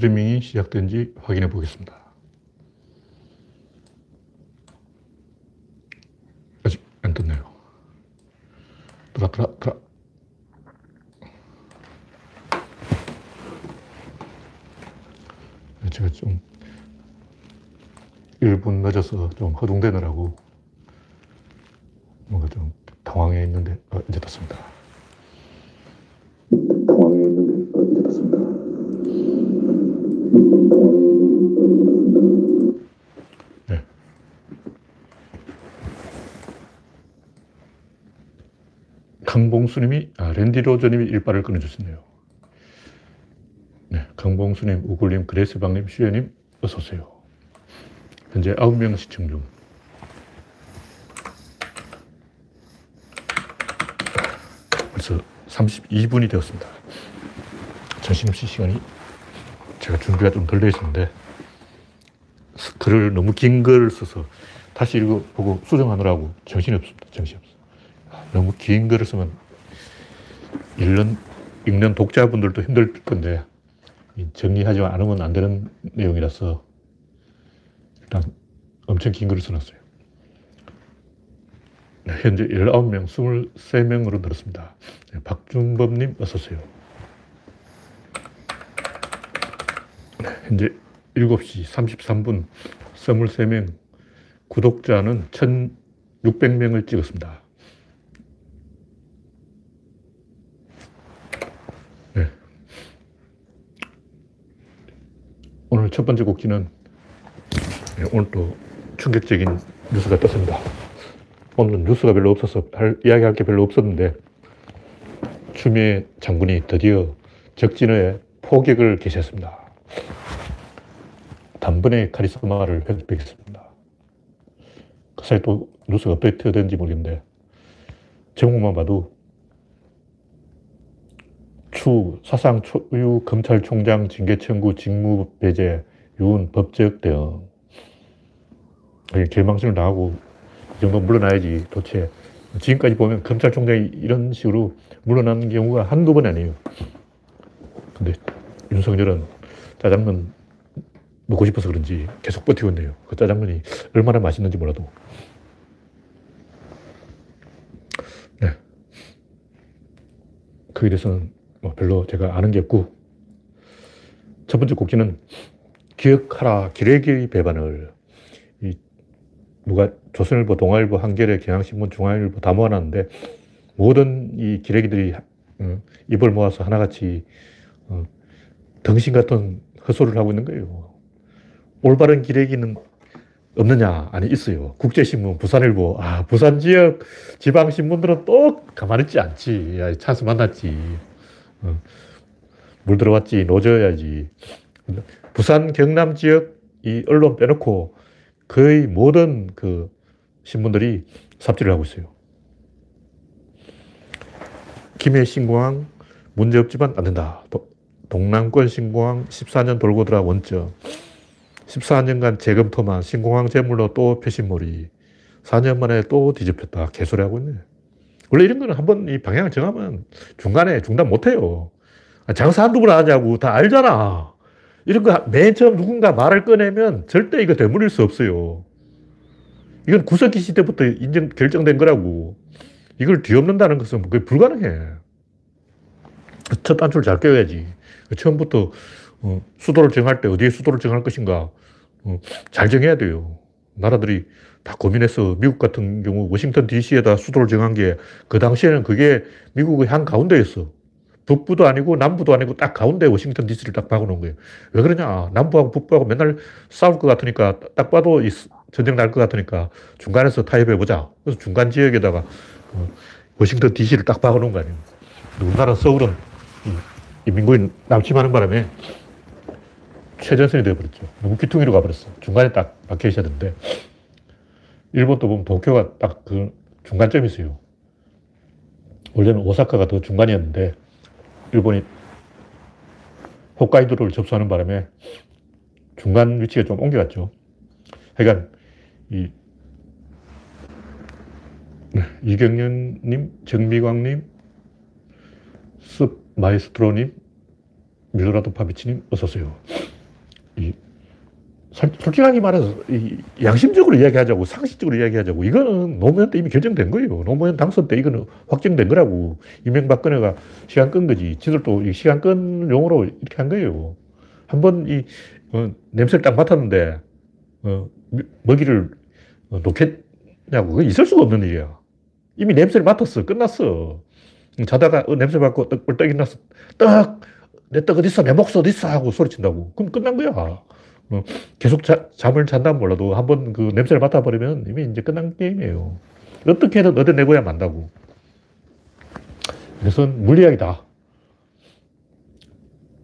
스트리밍이 시작된지 확인해 보겠습니다. 아직 안 떴네요. 들어, 들어. 제가 좀 1분 늦어서 좀 허둥대느라고 뭔가 좀 당황해 있는데 어, 이제 떴습니다. 강봉수님이 아, 랜디 로저님이 일발을 끊어주셨네요. 네, 강봉수님, 우굴님, 그레스방님, 슈여님 어서 오세요. 현재 9명 시청 중. 벌써 32분이 되었습니다. 점심시 시간이 제가 준비가 좀덜돼 있었는데 글을 너무 긴 글을 써서 다시 읽어보고 수정하느라고 정신이 없습니다. 정신이 없어. 너무 긴 글을 쓰면 읽는, 읽는 독자분들도 힘들 건데 정리하지 않으면 안 되는 내용이라서 일단 엄청 긴 글을 써놨어요. 네, 현재 19명, 23명으로 늘었습니다. 네, 박준범님, 어서오세요. 네, 현재 7시 33분, 23명, 구독자는 1600명을 찍었습니다. 네. 오늘 첫 번째 곡지는 네, 오늘 또 충격적인 뉴스가 떴습니다. 오늘은 뉴스가 별로 없어서 할, 이야기할 게 별로 없었는데 추미애 장군이 드디어 적진에 포격을 개시했습니다. 단번에 카리스마를 획득했습니다. 그 사이 또 뉴스가 되는지 모르겠는데 제목만 봐도 추 사상 초유 검찰총장 징계 청구 직무 배제 유은 법적 대응 개망신을 당하고 이 정도 물러나야지 도대체 지금까지 보면 검찰총장이 이런 식으로 물러나는 경우가 한두 번이 아니에요. 근데 윤석열은 짜장면 먹고 싶어서 그런지 계속 버티고 있네요. 그 짜장면이 얼마나 맛있는지 몰라도. 네. 그에 대해서는 뭐 별로 제가 아는 게 없고, 첫 번째 곡지는 기억하라 기레기 배반을 이 누가 조선일보, 동아일보, 한겨레, 경향신문, 중앙일보 다 모아놨는데 모든 이 기레기들이 어, 입을 모아서 하나같이 어, 덩신 같은 헛소리를 하고 있는 거예요. 올바른 기레기는 없느냐? 아니, 있어요. 국제신문, 부산일보. 아, 부산 지역 지방신문들은 또 가만히 있지 않지. 야, 찬스 만났지. 어, 물 들어왔지. 노져야지. 부산, 경남 지역 이 언론 빼놓고 거의 모든 그 신문들이 삽질을 하고 있어요. 김해 신공항 문제 없지만 안 된다. 동남권 신공항 14년 돌고 들어 원점. 14년간 재검토만 신공항 재물로 또 표심몰이. 4년 만에 또 뒤집혔다. 개소리 하고 있네. 원래 이런 거는 한번 이 방향을 정하면 중간에 중단 못 해요. 장사 한두 번 하냐고 다 알잖아. 이런 거 맨 처음 누군가 말을 꺼내면 절대 이거 되물릴 수 없어요. 이건 구석기 시대부터 인정, 결정된 거라고. 이걸 뒤엎는다는 것은 그게 불가능해. 첫 단추를 잘 껴야지. 처음부터 어, 수도를 정할 때 어디에 수도를 정할 것인가 어, 잘 정해야 돼요. 나라들이 다 고민해서 미국 같은 경우 워싱턴 DC에다 수도를 정한 게 그 당시에는 그게 미국의 한 가운데였어. 북부도 아니고 남부도 아니고 딱 가운데 워싱턴 DC를 딱 박아놓은 거예요. 왜 그러냐. 남부하고 북부하고 맨날 싸울 것 같으니까 딱 봐도 전쟁 날 것 같으니까 중간에서 타협해 보자. 그래서 중간 지역에다가 어, 워싱턴 DC를 딱 박아놓은 거 아니에요. 우리나라 서울은 인민군이 남침하는 바람에 최전선이 되어버렸죠. 너무 귀퉁이로 가버렸어. 중간에 딱 박혀 있어야 되는데 일본도 보면 도쿄가 딱 그 중간점이 있어요. 원래는 오사카가 더 중간이었는데 일본이 홋카이도를 접수하는 바람에 중간 위치가 좀 옮겨갔죠. 그러니까 이 네, 이경련님, 정미광님, 습 마이스트로님, 밀로라도 파비치님 어서 오세요. 이, 솔직하게 말해서 이 양심적으로 이야기하자고 상식적으로 이야기하자고 이거는 노무현 때 이미 결정된 거예요. 노무현 당선 때 이거는 확정된 거라고. 이명박근혜가 시간 끈 거지. 지들도 시간 끈 용으로 이렇게 한 거예요. 한번 이 어, 냄새를 딱 맡았는데 어, 먹이를 어, 놓겠냐고. 그거 있을 수가 없는 일이야. 이미 냄새를 맡았어. 끝났어. 자다가 어, 냄새 맡고 떡, 떡이 났어. 떡! 내 떡 어딨어? 내 목소 어딨어? 하고 소리친다고. 그럼 끝난 거야. 어, 계속 자, 잠을 잔다 몰라도 한 번 그 냄새를 맡아버리면 이미 이제 끝난 게임이에요. 어떻게든 얻어내고야 만다고. 그래서 물리학이다.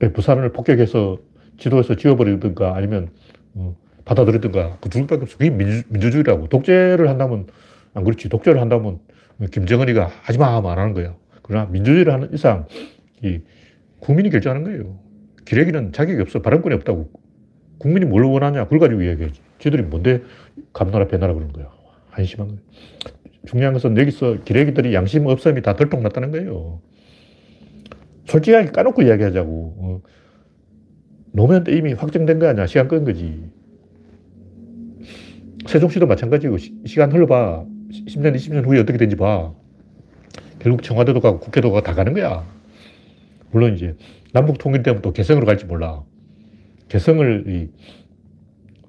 예, 부산을 폭격해서 지도에서 지워버리든가 아니면 어, 받아들이든가 그 둘밖에 없어. 그게 민주, 민주주의라고. 독재를 한다면 안 그렇지. 독재를 한다면 김정은이가 하지 마 하면 안 하는 거야. 그러나 민주주의를 하는 이상 이 국민이 결정하는 거예요. 기레기는 자격이 없어. 발언권이 없다고. 국민이 뭘 원하냐. 그걸 가지고 이야기하지. 쟤들이 뭔데 감나라 배나라 그러는 거야. 한심한 거예요. 중요한 것은 여기서 기레기들이 양심 없음이 다 들통났다는 거예요. 솔직하게 까놓고 이야기하자고. 어. 노무현 때 이미 확정된 거 아니야. 시간 끈 거지. 세종시도 마찬가지고 시, 간 흘러봐. 10년, 20년 후에 어떻게 된지 봐. 결국 청와대도 가고 국회도 가고 다 가는 거야. 물론 이제 남북 통일 되면 또 개성으로 갈지 몰라. 개성을 이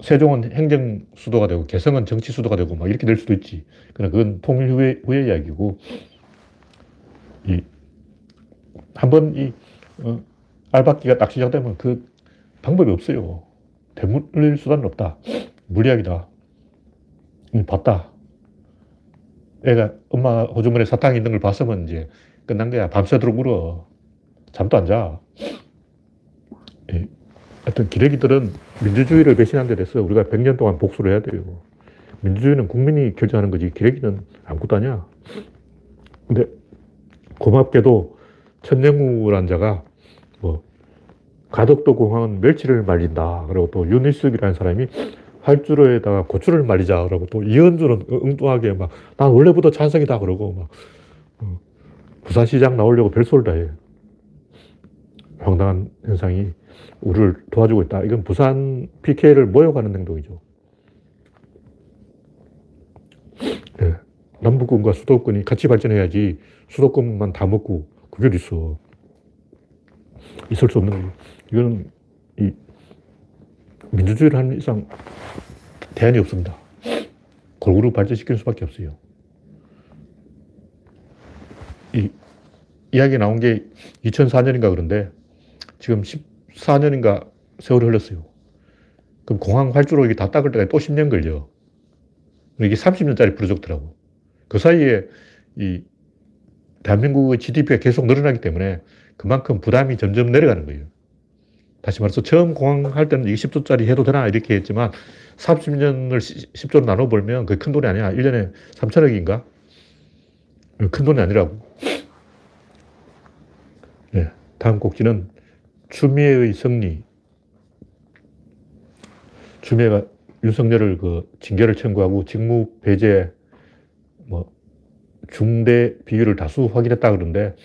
세종은 행정 수도가 되고 개성은 정치 수도가 되고 막 이렇게 될 수도 있지. 그러나 그건 통일 후에, 후의 이야기고, 이, 한번 이, 어, 알박기가 딱 시작되면 그 방법이 없어요. 되물릴 수단은 없다. 물리학이다. 봤다. 애가 엄마 호주머니에 사탕이 있는 걸 봤으면 이제 끝난 거야. 밤새도록 울어. 잠도 안 자. 예. 하여튼 기레기들은 민주주의를 배신한 데 대해서 우리가 100년 동안 복수를 해야 돼요. 민주주의는 국민이 결정하는 거지 기레기는 아무것도 아니야. 근데 고맙게도 천영우란 자가 뭐 가덕도 공항은 멸치를 말린다. 그리고 또 윤일숙이라는 사람이 활주로에다가 고추를 말리자. 그러고 또 이현주는 엉뚱하게 막, 난 원래부터 찬성이다. 그러고 막, 어, 부산시장 나오려고 별소를 다 해. 황당한 현상이 우리를 도와주고 있다. 이건 부산 PK를 모여가는 행동이죠. 네. 남북군과 수도권이 같이 발전해야지 수도권만 다 먹고 그게 있어. 있을 수 없는 거죠. 이거는 이 민주주의를 하는 이상 대안이 없습니다. 골고루 발전시키는 수밖에 없어요. 이 이야기 나온 게 2004년인가 그런데 지금 14년인가 세월이 흘렀어요. 그럼 공항 활주로 이게 다 닦을 때까지 또 10년 걸려. 이게 30년짜리 프로젝트라고. 그 사이에 이 대한민국의 GDP가 계속 늘어나기 때문에 그만큼 부담이 점점 내려가는 거예요. 다시 말해서 처음 공항 할 때는 이게 10조짜리 해도 되나 이렇게 했지만 30년을 10조로 나눠보면 그게 큰 돈이 아니야. 1년에 3천억인가? 큰 돈이 아니라고. 네. 다음 곡지는 추미애의 승리. 추미애가 윤석열을 그 징계를 청구하고 직무 배제, 뭐, 중대 비율을 다수 확인했다 그러는데,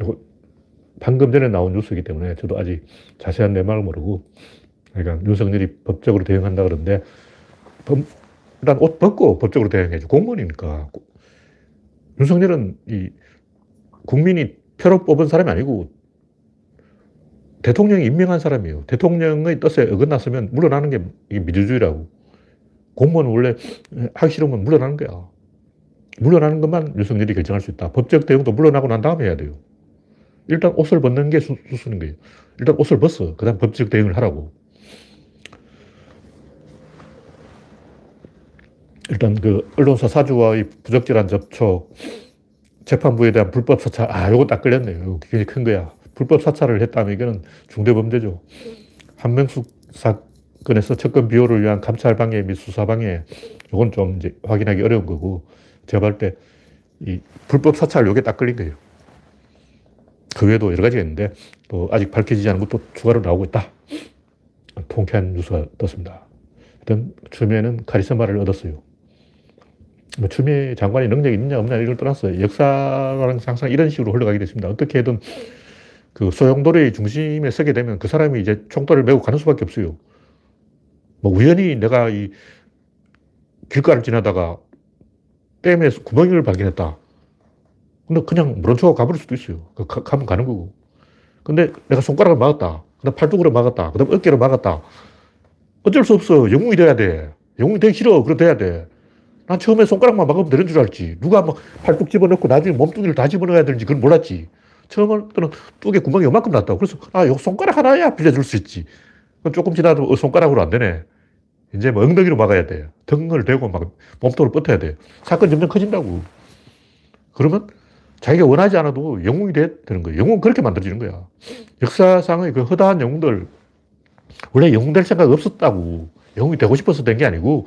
이거 방금 전에 나온 뉴스이기 때문에 저도 아직 자세한 내막을 모르고, 그러니까 윤석열이 법적으로 대응한다 그러는데, 일단 옷 벗고 법적으로 대응해줘. 공무원이니까. 윤석열은 이 국민이 표로 뽑은 사람이 아니고 대통령이 임명한 사람이에요. 대통령의 뜻에 어긋났으면 물러나는 게 이게 민주주의라고. 공무원은 원래 하기 싫으면 물러나는 거야. 물러나는 것만 윤석열이 결정할 수 있다. 법적 대응도 물러나고 난 다음에 해야 돼요. 일단 옷을 벗는 게 수, 수순인 거예요. 일단 옷을 벗어. 그 다음 법적 대응을 하라고. 일단 그 언론사 사주와의 부적절한 접촉, 재판부에 대한 불법 사찰, 아, 요거 딱 걸렸네요. 굉장히 큰 거야. 불법 사찰을 했다면 이거는 중대범죄죠. 한명숙 사건에서 접근 비호를 위한 감찰 방해 및 수사 방해, 이건 좀 이제 확인하기 어려운 거고, 제가 볼 때 이 불법 사찰 요게 딱 걸린 거예요. 그 외에도 여러 가지가 있는데, 또 아직 밝혀지지 않은 것도 추가로 나오고 있다. 통쾌한 뉴스가 떴습니다. 일단 추미애는 카리스마를 얻었어요. 뭐 추미애 장관이 능력이 있냐 없냐 이걸 떠났어요. 역사라는 항상 이런 식으로 흘러가게 됐습니다. 어떻게 든 그 소용돌이 중심에 서게 되면 그 사람이 이제 총도를 메고 가는 수밖에 없어요. 뭐 우연히 내가 이 길가를 지나다가 댐에 구멍을 발견했다. 근데 그냥 물어주고 가버릴 수도 있어요. 그 가, 가면 가는 거고. 근데 내가 손가락을 막았다. 그다음 팔뚝으로 막았다. 그다음 어깨로 막았다. 어쩔 수 없어. 영웅이 돼야 돼. 영웅이 되기 싫어. 그래 돼야 돼. 난 처음에 손가락만 막으면 되는 줄 알지. 누가 막 팔뚝 집어넣고 나중에 몸뚱이를 다 집어넣어야 되는지 그걸 몰랐지. 처음에는 뚝에 구멍이 요만큼 났다고. 그래서 아, 요 손가락 하나야 빌려줄 수 있지. 조금 지나도 어, 손가락으로 안 되네. 이제 뭐 엉덩이로 막아야 돼. 등을 대고 막 몸통을 뻗어야 돼. 사건 점점 커진다고. 그러면 자기가 원하지 않아도 영웅이 돼, 되는 거예요. 영웅은 그렇게 만들어지는 거야. 역사상의 그 허다한 영웅들, 원래 영웅 될 생각 없었다고. 영웅이 되고 싶어서 된 게 아니고,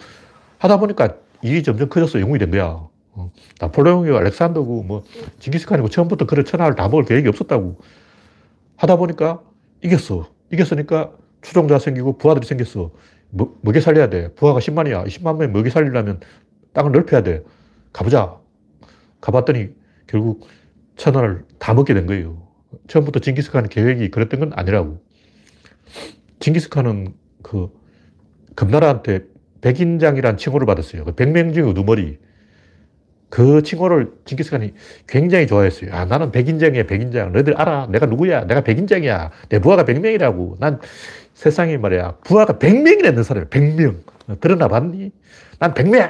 하다 보니까 일이 점점 커져서 영웅이 된 거야. 어, 나폴레옹이고 알렉산더고 뭐 징기스칸이고 처음부터 그런 천하를 다 먹을 계획이 없었다고. 하다 보니까 이겼어. 이겼으니까 추종자 생기고 부하들이 생겼어. 뭐, 먹여 살려야 돼. 부하가 10만이야. 10만 명이 먹여 살리려면 땅을 넓혀야 돼. 가보자. 가봤더니 결국 천하를 다 먹게 된 거예요. 처음부터 징기스칸 계획이 그랬던 건 아니라고. 징기스칸은 그 금나라한테 백인장이란 칭호를 받았어요. 그 백명 중에 우두머리. 그 칭호를 징기스칸이 굉장히 좋아했어요. 아, 나는 백인장이야, 백인장. 너희들 알아. 내가 누구야? 내가 백인장이야. 내 부하가 백명이라고. 난 세상에 말이야. 부하가 백명이라는 사람이야. 백명. 어, 들어나 봤니? 난 백명.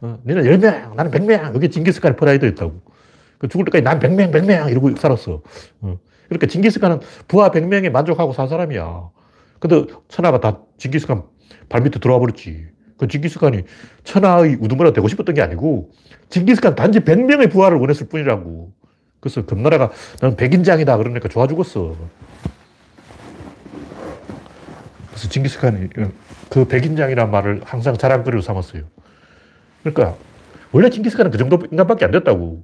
어, 너는 열명. 나는 백명. 여기 징기스칸의 프라이드였다고. 그 죽을 때까지 난 백명, 백명 이러고 살았어. 어. 그러니까 징기스칸은 부하 백명에 만족하고 산 사람이야. 근데 천하가 다 징기스칸 발밑에 들어와 버렸지. 그 징기스칸이 천하의 우두머리가 되고 싶었던 게 아니고 징기스칸 단지 100명의 부하를 원했을 뿐이라고. 그래서 금나라가 나는 백인장이다 그러니까 좋아 죽었어. 그래서 징기스칸이 그 백인장이란 말을 항상 자랑거리로 삼았어요. 그러니까 원래 징기스칸은 그 정도 인간밖에 안 됐다고.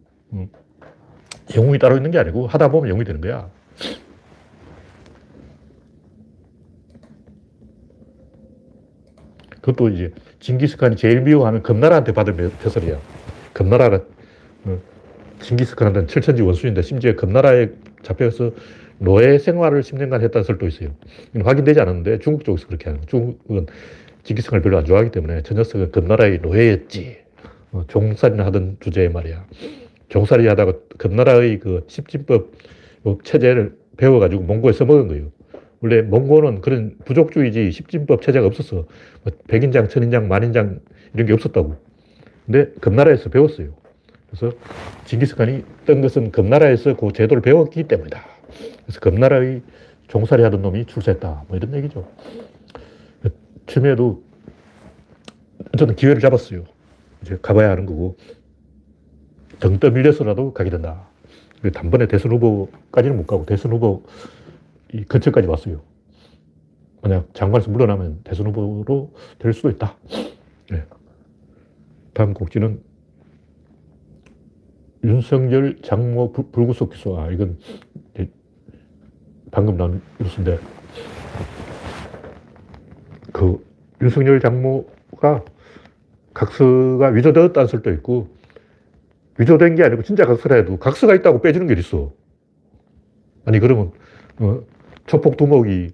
영웅이 따로 있는 게 아니고 하다 보면 영웅이 되는 거야. 그것도 이제 징기스칸이 제일 미워하는 금나라한테 받은 벼슬이야. 금나라가 어, 징기스칸한테는 철천지 원수인데 심지어 금나라에 잡혀서 노예 생활을 10년간 했다는 설도 있어요. 확인되지 않았는데 중국 쪽에서 그렇게 하는 중국은 징기스칸을 별로 안 좋아하기 때문에 저 녀석은 금나라의 노예였지. 어, 종살이나 하던 주제에 말이야. 종살이 하다가 금나라의 그 십진법 체제를 배워가지고 몽고에 써먹은 거예요. 원래 몽고는 그런 부족주의지 십진법 체제가 없었어. 뭐 백인장, 천인장, 만인장 이런 게 없었다고. 근데 금나라에서 배웠어요. 그래서 징기스칸이 뜬 것은 금나라에서 그 제도를 배웠기 때문이다. 그래서 금나라의 종살이 하던 놈이 출세했다. 뭐 이런 얘기죠. 처음에도 저는 기회를 잡았어요. 이제 가봐야 하는 거고. 등 떠밀려서라도 가게 된다. 단번에 대선 후보까지는 못 가고 대선 후보 이 근처까지 왔어요. 만약 장관에서 물러나면 대선 후보로 될 수도 있다. 네. 다음 곡지는 윤석열 장모 불구속 기소. 아, 이건 방금 나온 뉴스인데, 그 윤석열 장모가 각서가 위조되었다는 설도 있고, 위조된 게 아니고 진짜 각서라도 각서가 있다고 빼주는 게 있어. 아니, 그러면, 어, 초폭 두목이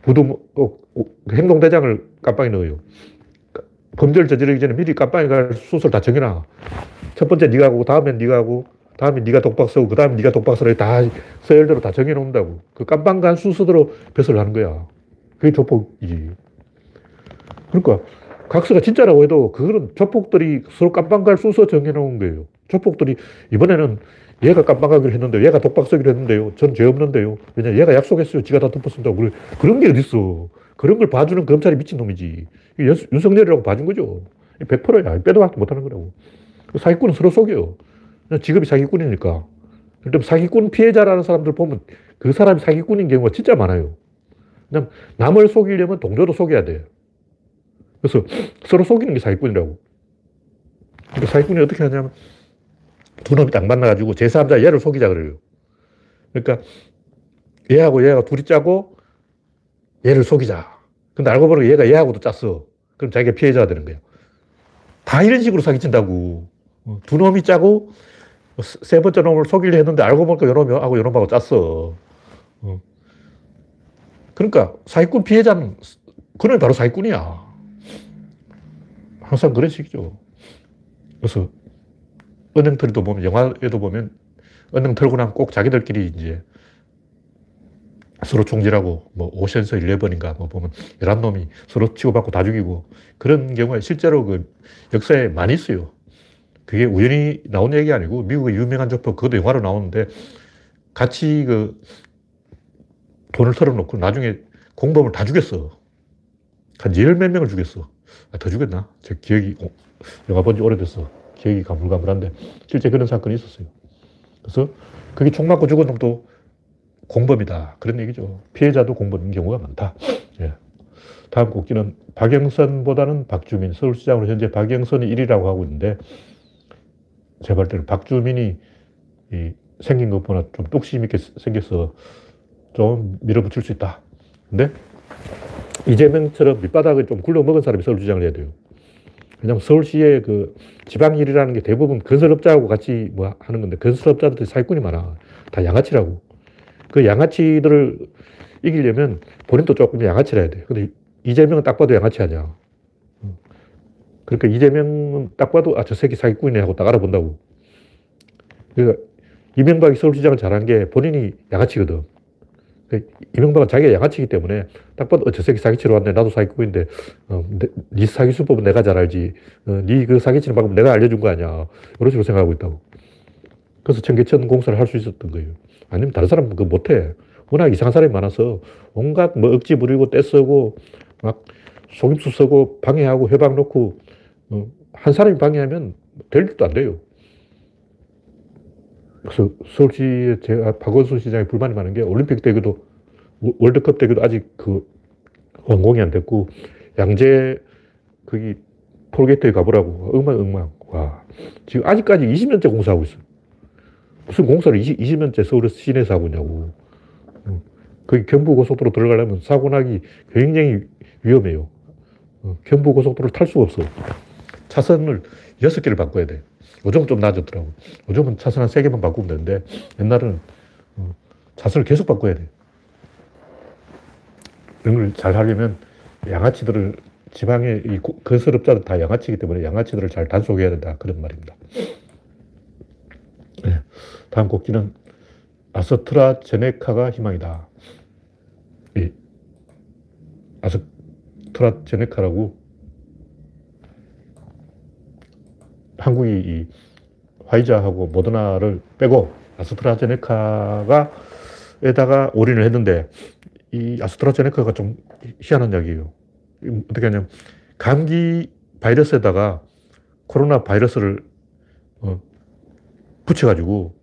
부두 어, 어, 행동대장을 깜빵에 넣어요. 범죄를 저지르기 전에 미리 깜빵에 갈 수술 다 정해놔. 첫 번째 네가 하고, 다음엔 네가 하고, 다음에 네가 독박 쓰고, 그 다음에 네가 독박 쓰라. 다 서열대로 다 정해놓는다고. 그 깜빵 간 순서대로 배설을 하는 거야. 그게 조폭이지. 그러니까 각서가 진짜라고 해도 그거는 조폭들이 서로 깜빵 갈 순서 정해놓은 거예요. 조폭들이 이번에는 얘가 깜빡하기로 했는데 얘가 독박 쓰기로 했는데요. 전 죄 없는데요. 왜냐 얘가 약속했어요. 지가 다 덮어쓴다고. 그래. 그런 게 어딨어. 그런 걸 봐주는 검찰이 미친놈이지. 윤석열이라고 봐준 거죠. 100%야. 빼도 박도 못하는 거라고. 사기꾼은 서로 속여요. 직업이 사기꾼이니까. 그럼 사기꾼 피해자라는 사람들 보면 그 사람이 사기꾼인 경우가 진짜 많아요. 그냥 남을 속이려면 동료도 속여야 돼. 그래서 서로 속이는 게 사기꾼이라고. 그러니까 사기꾼이 어떻게 하냐면 두 놈이 딱 만나가지고 제3자 얘를 속이자 그래요. 그러니까 얘하고 얘가 둘이 짜고 얘를 속이자. 근데 알고 보니 얘가 얘하고도 짰어. 그럼 자기가 피해자가 되는 거예요. 다 이런 식으로 사기친다고. 어, 두 놈이 짜고 세 번째 놈을 속이려 했는데 알고 보니까 요놈하고 요놈하고 짰어. 어. 그러니까 사기꾼 피해자는 그놈이 바로 사기꾼이야. 항상 그런 식이죠. 그래서 은행털이도 보면 영화에도 보면 은행 털고 나면 꼭 자기들끼리 이제 서로 총질하고 뭐 오션스 11인가 뭐 보면 열한 놈이 서로 치고받고 다 죽이고 그런 경우에 실제로 그 역사에 많이 있어요. 그게 우연히 나온 얘기 아니고 미국의 유명한 조폭 그것도 영화로 나오는데 같이 그 돈을 털어놓고 나중에 공범을 다 죽였어. 한 열 몇 명을 죽였어. 아, 더 죽였나? 제 기억이, 어, 영화 본 지 오래됐어. 기억이 가물가물한데 실제 그런 사건이 있었어요. 그래서 그게 총 맞고 죽은 놈도 공범이다. 그런 얘기죠. 피해자도 공범인 경우가 많다. 예. 다음 곡지는 박영선보다는 박주민. 서울시장으로 현재 박영선이 1위라고 하고 있는데 제발 때는 박주민이 생긴 것보다 좀 뚝심 있게 생겨서 좀 밀어붙일 수 있다. 근데 이재명처럼 밑바닥을 좀 굴러먹은 사람이 서울시장을 해야 돼요. 왜냐면 서울시의 그 지방일이라는 게 대부분 건설업자하고 같이 뭐 하는 건데 건설업자들이 사기꾼이 많아. 다 양아치라고. 그 양아치들을 이기려면 본인도 조금 양아치라 해야 돼. 근데 이재명은 딱 봐도 양아치 아니야. 그러니까 이재명은 딱 봐도 아, 저 새끼 사기꾼이네 하고 딱 알아본다고. 그러니까 이명박이 서울시장을 잘한 게 본인이 양아치거든. 그 이명박은 자기가 양아치기 때문에 딱 봐도 어, 저 새끼 사기치러 왔네. 나도 사기꾼인데 어, 내, 네 사기 수법은 내가 잘 알지. 어, 네그 사기치는 방법 내가 알려준 거 아니야. 이런 식으로 생각하고 있다고. 그래서 청계천 공사를 할 수 있었던 거예요. 아니면 다른 사람은 그거 못해. 워낙 이상한 사람이 많아서 온갖 뭐 억지 부리고 떼쓰고 막 속임수 쓰고 방해하고 회방 놓고 어, 한 사람이 방해하면 될 일도 안 돼요. 그래서 서울시에 제가 박원순 시장이 불만이 많은 게 올림픽 때에도 월드컵 때에도 아직 그 완공이 안 됐고 양재 거기 톨게이트에 가보라고 엉망 엉망. 와. 지금 아직까지 20년째 공사하고 있어. 무슨 공사를 20, 20년째 서울 시내에서 하고 있냐고. 어, 거기 경부고속도로 들어가려면 사고 나기 굉장히 위험해요. 어, 경부고속도로를 탈 수가 없어. 차선을 6개를 바꿔야 돼 요즘은 좀 나아졌더라고. 요즘은 차선 한세 개만 바꾸면 되는데 옛날에는 어, 차선을 계속 바꿔야 돼. 이런 걸 잘 하려면 양아치들을 지방의 이 건설업자들 다 양아치이기 때문에 양아치들을 잘 단속해야 된다. 그런 말입니다. 네. 다음 곡지는 아스트라 제네카가 희망이다. 이 아스트라 제네카라고 한국이 이 화이자하고 모더나를 빼고 아스트라제네카가 에다가 올인을 했는데 이 아스트라제네카가 좀 희한한 이야기예요. 어떻게 하냐면 감기 바이러스에다가 코로나 바이러스를 어, 붙여가지고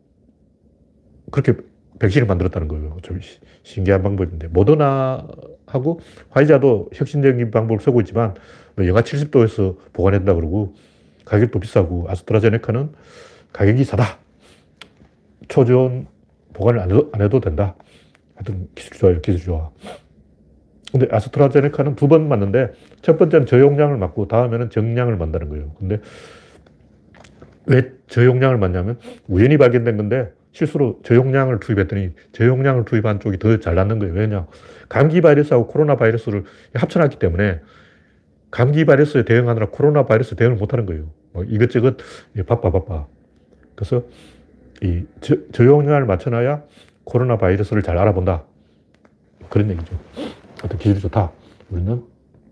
그렇게 백신을 만들었다는 거예요. 좀 신기한 방법인데 모더나하고 화이자도 혁신적인 방법을 쓰고 있지만 뭐 영하 70도에서 보관한다 그러고 가격도 비싸고 아스트라제네카는 가격이 싸다. 초저온 보관을 안 해도, 안 해도 된다. 하여튼 기술 좋아요. 기술 좋아. 근데 아스트라제네카는 두 번 맞는데 첫 번째는 저용량을 맞고 다음에는 정량을 맞다는 거예요. 근데 왜 저용량을 맞냐면 우연히 발견된 건데 실수로 저용량을 투입했더니 저용량을 투입한 쪽이 더잘 낫는 거예요. 왜냐? 감기 바이러스하고 코로나 바이러스를 합쳐놨기 때문에 감기 바이러스에 대응하느라 코로나 바이러스 대응을 못하는 거예요. 뭐 이것저것 바빠 바빠. 그래서 이 저, 저용량을 맞춰놔야 코로나 바이러스를 잘 알아본다. 그런 얘기죠. 어떤 기술이 좋다. 우리는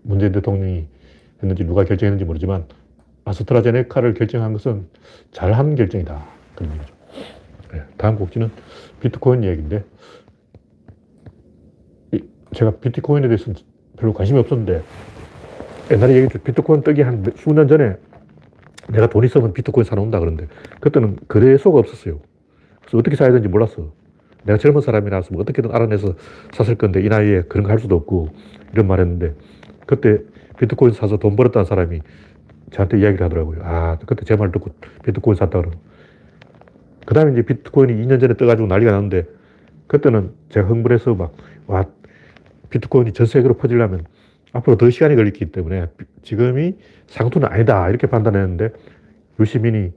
문재인 대통령이 했는지 누가 결정했는지 모르지만 아스트라제네카를 결정한 것은 잘한 결정이다. 그런 얘기죠. 네, 다음 곡지는 비트코인 이야기인데 제가 비트코인에 대해서는 별로 관심이 없었는데 옛날에 얘기했죠. 비트코인 뜨기 한 10년 전에 내가 돈 있으면 비트코인 사놓는다 그런데 그때는 거래소가 없었어요. 그래서 어떻게 사야 되는지 몰랐어. 내가 젊은 사람이라서 뭐 어떻게든 알아내서 샀을 건데 이 나이에 그런 거 할 수도 없고 이런 말 했는데 그때 비트코인 사서 돈 벌었다는 사람이 저한테 이야기를 하더라고요. 아, 그때 제 말 듣고 비트코인 샀다 그러고. 그 다음에 이제 비트코인이 2년 전에 떠가지고 난리가 났는데 그때는 제가 흥분해서 막, 와, 비트코인이 전 세계로 퍼지려면 앞으로 더 시간이 걸리기 때문에 지금이 상투는 아니다. 이렇게 판단했는데 유시민이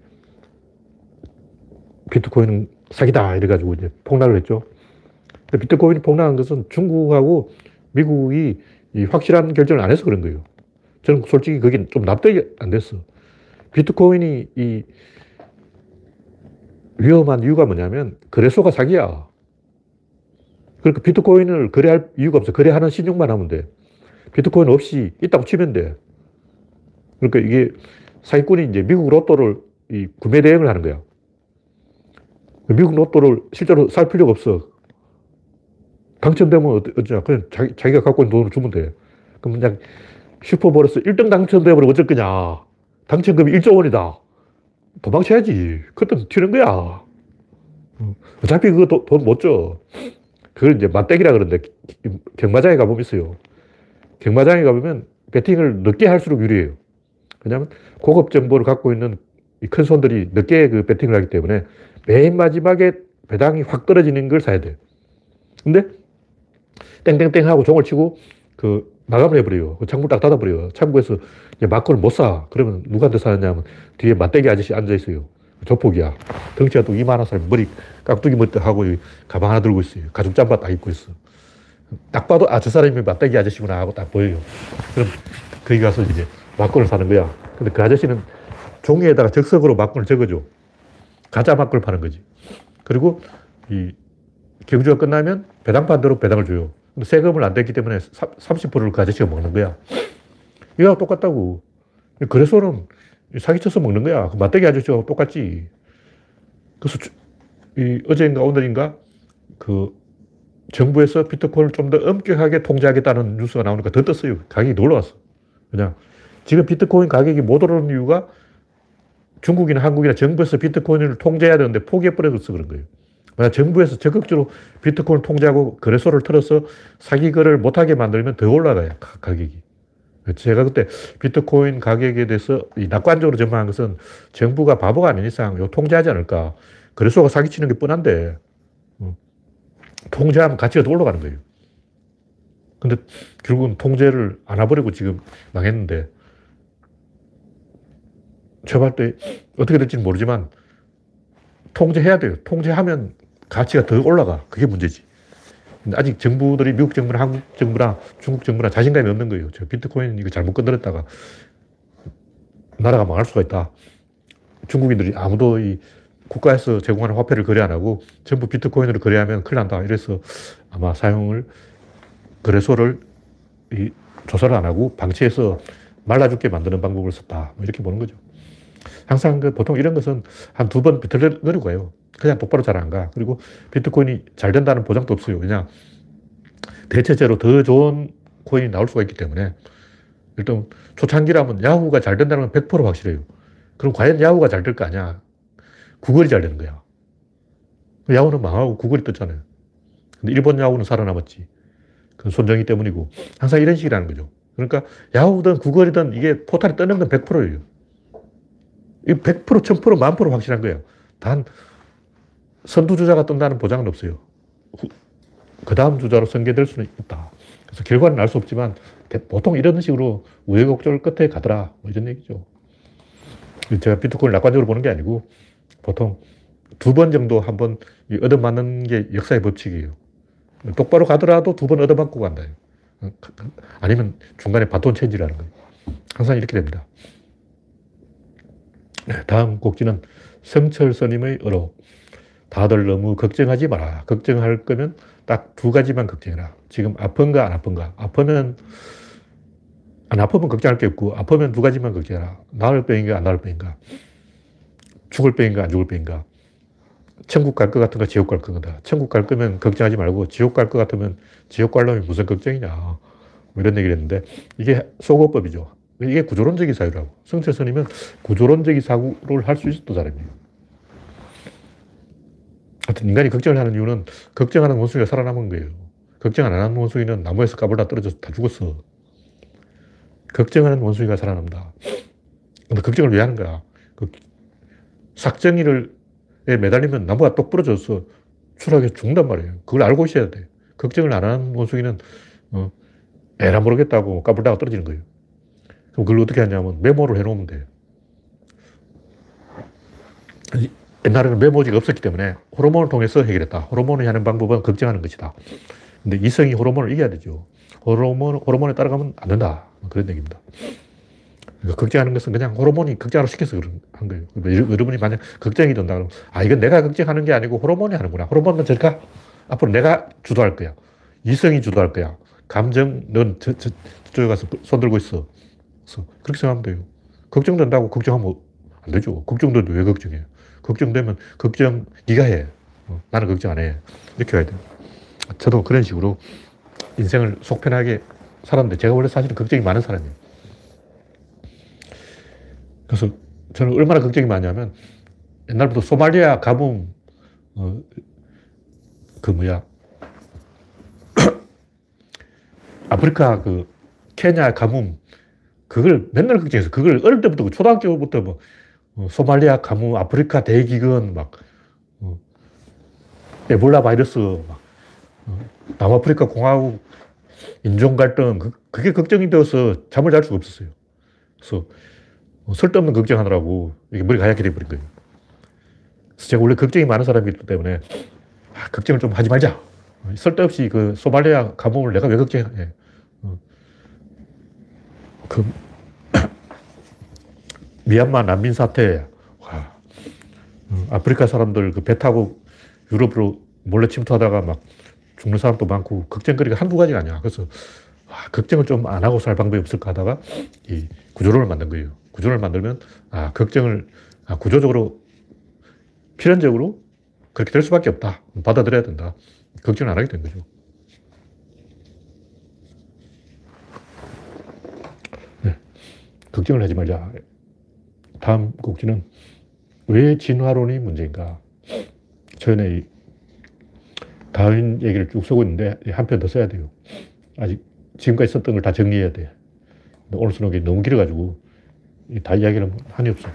비트코인은 사기다. 이래가지고 이제 폭락을 했죠. 비트코인이 폭락한 것은 중국하고 미국이 확실한 결정을 안 해서 그런 거예요. 저는 솔직히 그게 좀 납득이 안 됐어. 비트코인이 이 위험한 이유가 뭐냐면 거래소가 사기야. 그러니까 비트코인을 거래할 이유가 없어. 거래하는 신용만 하면 돼. 비트코인 없이 있다고 치면 돼. 그러니까 이게 사기꾼이 이제 미국 로또를 이 구매 대행을 하는 거야. 미국 로또를 실제로 살 필요가 없어. 당첨되면 어쩌냐. 그냥 자기, 자기가 갖고 있는 돈을 주면 돼. 그럼 그냥 슈퍼볼에서 1등 당첨되면 어쩔 거냐. 당첨금이 1조 원이다. 도망쳐야지. 그때 튀는 거야. 어차피 그거 돈 못 줘. 그걸 이제 맞대기라 그러는데 경마장에 가보면 있어요. 경마장에 가보면 배팅을 늦게 할수록 유리해요. 왜냐하면 고급 정보를 갖고 있는 큰 손들이 늦게 그 배팅을 하기 때문에 맨 마지막에 배당이 확 떨어지는 걸 사야 돼요. 근데 땡땡땡 하고 종을 치고 그 마감을 해버려요. 그 창문 딱 닫아버려요. 창구에서 마크를 못 사. 그러면 누구한테 사느냐면 뒤에 맞대기 아저씨 앉아있어요. 조폭이야. 덩치가 또 이만한 사람 머리 깍두기 머리 하고 가방 하나 들고 있어요. 가죽 잠바 딱 입고 있어. 딱 봐도 아, 저 사람이 맞대기 아저씨구나 하고 딱 보여요. 그럼 거기 가서 이제 막걸을 사는 거야. 근데 그 아저씨는 종이에다가 적석으로 막걸을 적어줘. 가짜 막걸 파는 거지. 그리고 이 경주가 끝나면 배당판대로 배당을 줘요. 근데 세금을 안 냈기 때문에 30%를 그 아저씨가 먹는 거야. 이거하고 똑같다고. 그래서는 사기쳐서 먹는 거야. 그 맞대기 아저씨하고 똑같지. 그래서 이 어제인가 오늘인가 그 정부에서 비트코인을 좀 더 엄격하게 통제하겠다는 뉴스가 나오니까 더 떴어요. 가격이 놀라왔어. 그냥 지금 비트코인 가격이 못 오르는 이유가 중국이나 한국이나 정부에서 비트코인을 통제해야 되는데 포기해버려서 그런 거예요. 만약 정부에서 적극적으로 비트코인을 통제하고 거래소를 틀어서 사기 거래를 못하게 만들면 더 올라가요. 가격이. 제가 그때 비트코인 가격에 대해서 낙관적으로 전망한 것은 정부가 바보가 아닌 이상 요 통제하지 않을까. 거래소가 사기치는 게 뻔한데 어, 통제하면 가치가 더 올라가는 거예요. 근데 결국은 통제를 안 해버리고 지금 망했는데 제가 때 어떻게 될지는 모르지만 통제해야 돼요. 통제하면 가치가 더 올라가. 그게 문제지. 아직 정부들이 미국 정부나 한국 정부나 중국 정부나 자신감이 없는 거예요. 저 비트코인 이거 잘못 건드렸다가 나라가 망할 수가 있다. 중국인들이 아무도 이 국가에서 제공하는 화폐를 거래 안 하고 전부 비트코인으로 거래하면 큰일 난다. 이래서 아마 사용을 거래소를 이 조사를 안 하고 방치해서 말라 죽게 만드는 방법을 썼다. 뭐 이렇게 보는 거죠. 항상 그 보통 이런 것은 한 두 번 비틀거리고 가요. 그냥 똑바로 잘 안 가. 그리고 비트코인이 잘 된다는 보장도 없어요. 그냥 대체제로 더 좋은 코인이 나올 수가 있기 때문에 일단 초창기라면 야후가 잘 된다는 건 100% 확실해요. 그럼 과연 야후가 잘 될 거 아니야? 구글이 잘 되는 거야. 야후는 망하고 구글이 떴잖아요. 근데 일본 야후는 살아남았지. 그건 손정희 때문이고 항상 이런 식이라는 거죠. 그러니까 야후든 구글이든 이게 포탈이 뜨는 건 100%예요. 이 100%, 1000%, 만 프로 확실한 거예요. 단 선두 주자가 뜬다는 보장은 없어요. 그 다음 주자로 선계될 수는 있다. 그래서 결과는 알 수 없지만 보통 이런 식으로 우여곡절 끝에 가더라. 뭐 이런 얘기죠. 제가 비트코인을 낙관적으로 보는 게 아니고 보통 두 번 정도 한 번 얻어맞는 게 역사의 법칙이에요. 똑바로 가더라도 두 번 얻어맞고 간다. 아니면 중간에 바톤 체인지라는 거예요. 항상 이렇게 됩니다. 네, 다음 곡지는 성철 스님의 어록. 다들 너무 걱정하지 마라. 걱정할 거면 딱 두 가지만 걱정해라. 지금 아픈가 안 아픈가. 아프면 안 아프면 걱정할 게 없고 아프면 두 가지만 걱정해라. 나을 병인가 안 나을 병인가. 죽을 병인가 안 죽을 병인가. 천국 갈 것 같은가 지옥 갈 거다. 천국 갈 거면 걱정하지 말고 지옥 갈 것 같으면 지옥 갈려면 무슨 걱정이냐. 뭐 이런 얘기를 했는데 이게 소고법이죠. 이게 구조론적인 사유라고. 성철 스님은 구조론적인 사고를 할 수 있었던 사람이에요. 하여튼 인간이 걱정을 하는 이유는 걱정하는 원숭이가 살아남은 거예요. 걱정 안 하는 원숭이는 나무에서 까불다 떨어져서 다 죽었어. 걱정하는 원숭이가 살아남다. 근데 걱정을 왜 하는 거야? 그 삭정이를 매달리면 나무가 똑 부러져서 추락해 죽는단 말이에요. 그걸 알고 있어야 돼. 걱정을 안 하는 원숭이는 어, 에라 모르겠다고 까불다가 떨어지는 거예요. 그럼 그걸 어떻게 하냐면 메모를 해놓으면 돼요. 옛날에는 메모지가 없었기 때문에 호르몬을 통해서 해결했다. 호르몬이 하는 방법은 걱정하는 것이다. 근데 이성이 호르몬을 이겨야 되죠. 호르몬, 호르몬에 따라가면 안 된다. 그런 얘기입니다. 그러니까 걱정하는 것은 그냥 호르몬이 걱정을 시켜서 그런 한 거예요. 여러분이 만약 걱정이 된다 그러면 아, 이건 내가 걱정하는 게 아니고 호르몬이 하는구나. 호르몬은 저까 앞으로 내가 주도할 거야. 이성이 주도할 거야. 감정은 저, 저, 저쪽에 가서 손 들고 있어. 그래서 그렇게 생각하면 돼요. 걱정된다고 걱정하면 안 되죠. 걱정되는데 왜 걱정해요? 걱정되면 걱정 네가 해. 어, 나는 걱정 안 해. 이렇게 해야 돼요. 저도 그런 식으로 인생을 속편하게 살았는데 제가 원래 사실은 걱정이 많은 사람이에요. 그래서 저는 얼마나 걱정이 많냐면 옛날부터 소말리아 가뭄, 어, 그 뭐야, 아프리카 그 케냐 가뭄, 그걸 맨날 걱정해서 그걸 어릴 때부터 초등학교부터 뭐 어, 소말리아 가뭄, 아프리카 대기근, 막, 어, 에볼라 바이러스, 막, 어, 남아프리카 공화국 인종 갈등, 그, 그게 걱정이 되어서 잠을 잘 수가 없었어요. 그래서 쓸데없는 걱정하느라고 이게 머리가 하얗게 돼버린 거예요. 그래서 제가 원래 걱정이 많은 사람이기 때문에 아, 걱정을 좀 하지 말자. 쓸데없이 그 소말리아 가뭄을 내가 왜 걱정해. 그 미얀마 난민 사태, 와, 어, 아프리카 사람들 그 배 타고 유럽으로 몰래 침투하다가 막 죽는 사람도 많고 걱정거리가 한두 가지가 아니야. 그래서 아, 걱정을 좀 안 하고 살 방법이 없을까 하다가 이 구조론을 만든 거예요. 구조론을 만들면 아, 걱정을 아, 구조적으로 필연적으로 그렇게 될 수밖에 없다. 받아들여야 된다. 걱정을 안 하게 된 거죠. 네. 걱정을 하지 말자. 다음 곡지는 왜 진화론이 문제인가? 전에 다윈 얘기를 쭉 쓰고 있는데 한 편 더 써야 돼요. 아직 지금까지 썼던 걸 다 정리해야 돼. 오늘 게 너무 길어가지고 다 이야기는 한이 없어.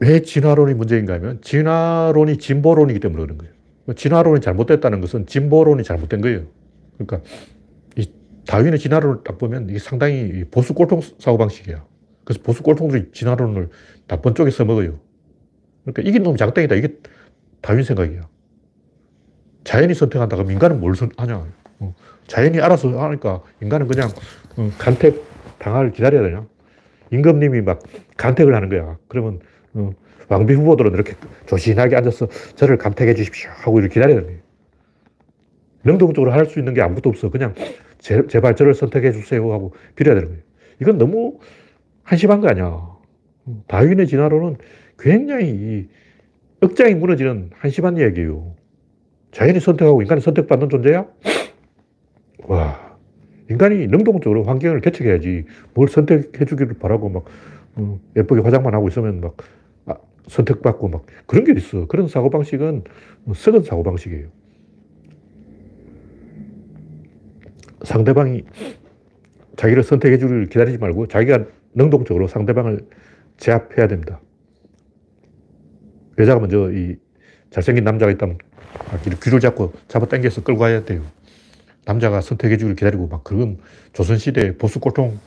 왜 진화론이 문제인가 하면 진화론이 진보론이기 때문에 그런 거예요. 진화론이 잘못됐다는 것은 진보론이 잘못된 거예요. 그러니까 다윈의 진화론을 딱 보면 이게 상당히 보수 꼴통 사고방식이야. 그래서 보수 꼴통들이 진화론을 나쁜 쪽에 써먹어요. 그러니까 이긴 놈이 장땡이다. 이게 다윈 생각이야. 자연이 선택한다. 그럼 인간은 뭘 하냐. 어. 자연이 알아서 하니까 인간은 그냥 어, 간택 당할 기다려야 되냐. 임금님이 막 간택을 하는 거야. 그러면 어, 왕비 후보들은 이렇게 조신하게 앉아서 저를 감택해 주십시오 하고 이렇게 기다려야 거예요. 능동적으로 할 수 있는 게 아무것도 없어. 그냥 제, 제발 저를 선택해 주세요 하고 빌어야 되는 거예요. 이건 너무 한심한 거 아니야. 다윈의 진화론은 굉장히 억장이 무너지는 한심한 이야기예요. 자연이 선택하고 인간이 선택받는 존재야? 와, 인간이 능동적으로 환경을 개척해야지 뭘 선택해 주기를 바라고 막 어, 예쁘게 화장만 하고 있으면 막 아, 선택받고 막 그런 게 있어. 그런 사고방식은 썩은 사고방식이에요. 상대방이 자기를 선택해 주기를 기다리지 말고 자기가 능동적으로 상대방을 제압해야 됩니다. 여자가 먼저 이 잘생긴 남자가 있다면 귀를 잡고 잡아 당겨서 끌고 가야 돼요. 남자가 선택해 주기를 기다리고 막 그건 조선시대 보수 꼴통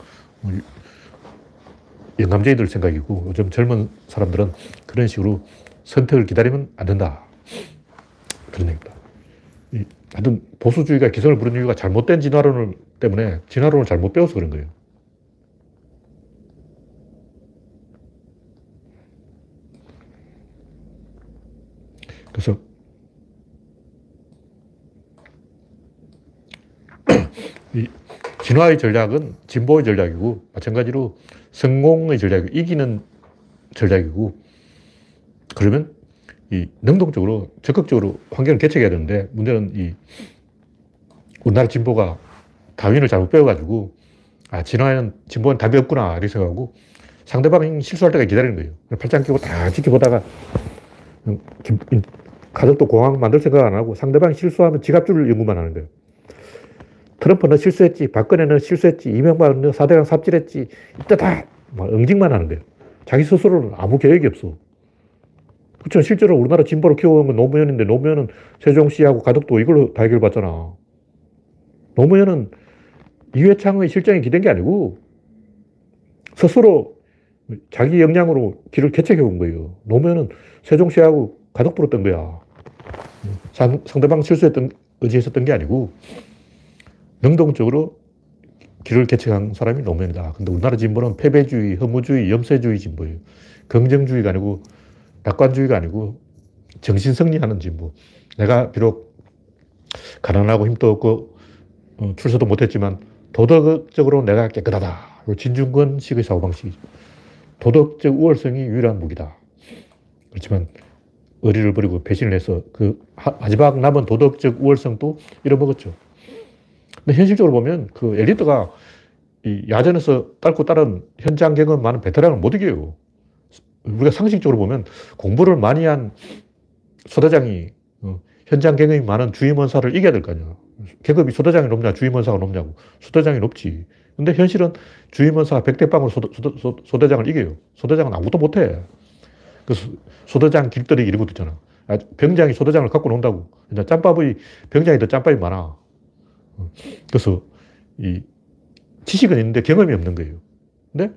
영감쟁이들 생각이고 요즘 젊은 사람들은 그런 식으로 선택을 기다리면 안 된다. 그런 얘기입니다. 하여튼 보수주의가 기성을 부른 이유가 잘못된 진화론을 때문에 진화론을 잘못 배워서 그런 거예요. 그래서 진화의 전략은 진보의 전략이고 마찬가지로 성공의 전략이 이기는 전략이고 그러면 이 능동적으로 적극적으로 환경을 개척해야 되는데 문제는 이 우리나라 진보가 다윈을 잘못 배워가지고 아 진화에는 진보는 답이 없구나 이렇게 생각하고 상대방이 실수할 때까지 기다리는 거예요. 팔짱 끼고 다 지켜보다가 가족도 공항 만들 생각 안 하고 상대방이 실수하면 지갑줄 연구만 하는 거예요. 트럼프는 실수했지, 박근혜는 실수했지, 이명박은 사대강 삽질했지, 이때 다 응징만 하는 거예요. 자기 스스로는 아무 계획이 없어. 그렇죠. 실제로 우리나라 진보를 키워온 건 노무현인데 노무현은 세종시하고 가덕도 이걸로 다 해결받잖아. 노무현은 이회창의 실정에 기댄 게 아니고 스스로 자기 역량으로 길을 개척해 온 거예요. 노무현은 세종시하고 가덕 부었던 거야. 상, 상대방 실수했던, 의지했었던 게 아니고, 능동 적으로 길을 개척한 사람이 노무현이다. 근데 우리나라 진보는 패배주의, 허무주의, 염세주의 진보예요. 긍정주의가 아니고, 낙관주의가 아니고, 정신승리하는 진보. 내가 비록 가난하고 힘도 없고, 어, 출세도 못했지만, 도덕적으로 내가 깨끗하다. 진중권식의 사고방식이죠. 도덕적 우월성이 유일한 무기다. 그렇지만 의리를 버리고 배신을 해서 그 마지막 남은 도덕적 우월성도 잃어먹었죠. 근데 현실적으로 보면 그 엘리트가 이 야전에서 딸고 따른 현장 경험 많은 베테랑을 못 이겨요. 우리가 상식적으로 보면 공부를 많이 한 소대장이 어, 현장 경험이 많은 주임원사를 이겨야 될 거 아니야. 계급이 소대장이 높냐, 주임원사가 높냐고. 소대장이 높지. 근데 현실은 주임원사가 백대빵으로 소, 소 대 장을 이겨요. 소대장은 아무것도 못해. 그래서 소대장 길들이기 이런 것도 있잖아. 아, 병장이 소대장을 갖고 논다고. 짬밥의, 병장이 더 짬밥이 많아. 그래서 이 지식은 있는데 경험이 없는 거예요. 근데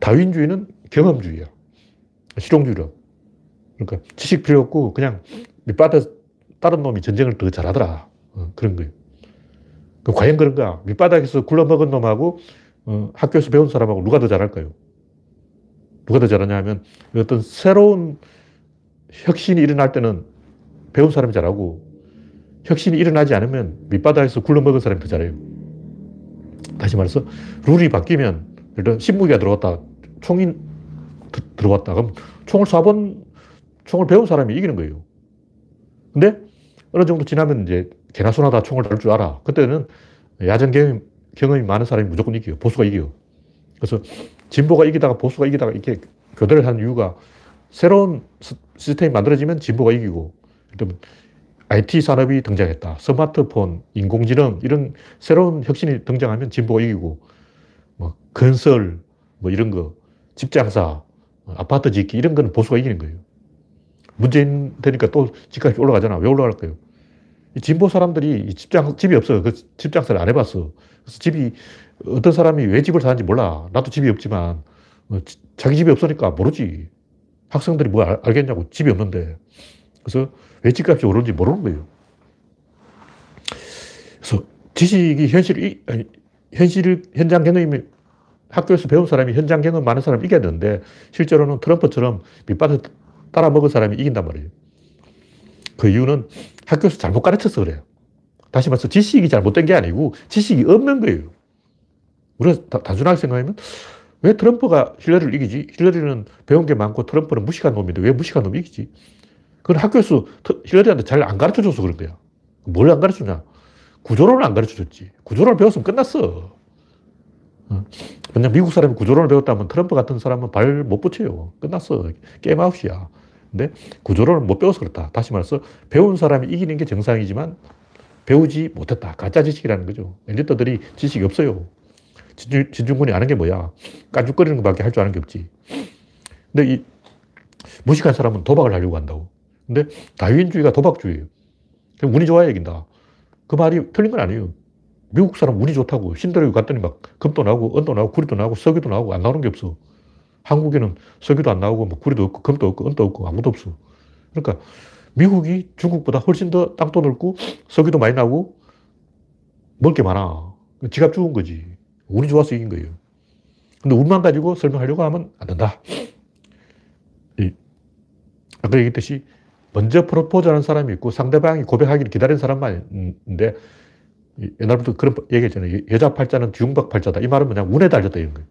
다윈주의는 경험주의야. 실용주의라. 그러니까 지식 필요 없고 그냥 밑바닥 다른 놈이 전쟁을 더 잘하더라. 어, 그런 거예요. 그 과연 그런가? 밑바닥에서 굴러먹은 놈하고 어, 학교에서 배운 사람하고 누가 더 잘할까요? 누가 더 잘하냐 하면 어떤 새로운 혁신이 일어날 때는 배운 사람이 잘하고 혁신이 일어나지 않으면 밑바닥에서 굴러먹은 사람이 더 잘해요. 다시 말해서 룰이 바뀌면 일단 신무기가 들어왔다. 총이 들어왔다. 그럼 총을 쏴본, 총을 배운 사람이 이기는 거예요. 근데 어느 정도 지나면 이제 개나 소나 다 총을 다룰 줄 알아. 그때는 야전 경험이, 경험이 많은 사람이 무조건 이겨요. 보수가 이겨요. 그래서 진보가 이기다가 보수가 이기다가 이렇게 교대를 한 이유가 새로운 시스템이 만들어지면 진보가 이기고, 예를 IT 산업이 등장했다. 스마트폰, 인공지능, 이런 새로운 혁신이 등장하면 진보가 이기고, 뭐, 건설, 뭐 이런 거, 집장사, 아파트 짓기, 이런 거는 보수가 이기는 거예요. 문재인 되니까 또 집값이 올라가잖아. 왜 올라갈까요? 진보 사람들이 집장, 집이 없어. 그 집장사를 안 해봤어. 그래서 집이, 어떤 사람이 왜 집을 사는지 몰라. 나도 집이 없지만, 어, 자기 집이 없으니까 모르지. 학생들이 뭐 알, 겠냐고 집이 없는데. 그래서 왜 집값이 오르는지 모르는 거예요. 그래서 지식이 현실, 현실, 현장 경험이 학교에서 배운 사람이 현장 경험 많은 사람이 이겨야 되는데, 실제로는 트럼프처럼 밑바닥 따라 먹은 사람이 이긴단 말이에요. 그 이유는 학교에서 잘못 가르쳐서 그래요. 다시 말해서 지식이 잘못된 게 아니고 지식이 없는 거예요. 우리가 단순하게 생각하면 왜 트럼프가 힐러리를 이기지? 힐러리는 배운 게 많고 트럼프는 무식한 놈인데 왜 무식한 놈이 이기지? 그건 학교에서 힐러리한테 잘 안 가르쳐 줘서 그런 거야. 뭘 안 가르쳐 주냐? 구조론을 안 가르쳐 줬지. 구조론을 배웠으면 끝났어. 왜냐 미국 사람이 구조론을 배웠다면 트럼프 같은 사람은 발 못 붙여요. 끝났어. 게임 아웃이야. 근데 구조론을 못 배워서 그렇다. 다시 말해서 배운 사람이 이기는 게 정상이지만 배우지 못했다. 가짜 지식이라는 거죠. 엘리트들이 지식이 없어요. 진중, 군이 아는 게 뭐야? 깐죽거리는 것밖에 할 줄 아는 게 없지. 근데 이 무식한 사람은 도박을 하려고 한다고. 근데 다윈주의가 도박주의예요. 운이 좋아야 이긴다. 그 말이 틀린 건 아니에요. 미국 사람 운이 좋다고. 신도에 갔더니 막 금도 나오고, 은도 나오고, 구리도 나오고, 석유도 나오고, 안 나오는 게 없어. 한국에는 석유도 안 나오고 뭐 구리도 없고 금도 없고 은도 없고 아무도 없어. 그러니까 미국이 중국보다 훨씬 더 땅도 넓고 석유도 많이 나오고 먹을 게 많아. 지갑 죽은 거지. 운이 좋아서 이긴 거예요. 근데 운만 가지고 설명하려고 하면 안 된다. 이, 아까 얘기했듯이 먼저 프로포즈 하는 사람이 있고 상대방이 고백하기를 기다리는 사람만 있는데 옛날부터 그런 얘기 했잖아요. 여자 팔자는 뒤웅박 팔자다. 이 말은 그냥 운에 달렸다 이런 거예요.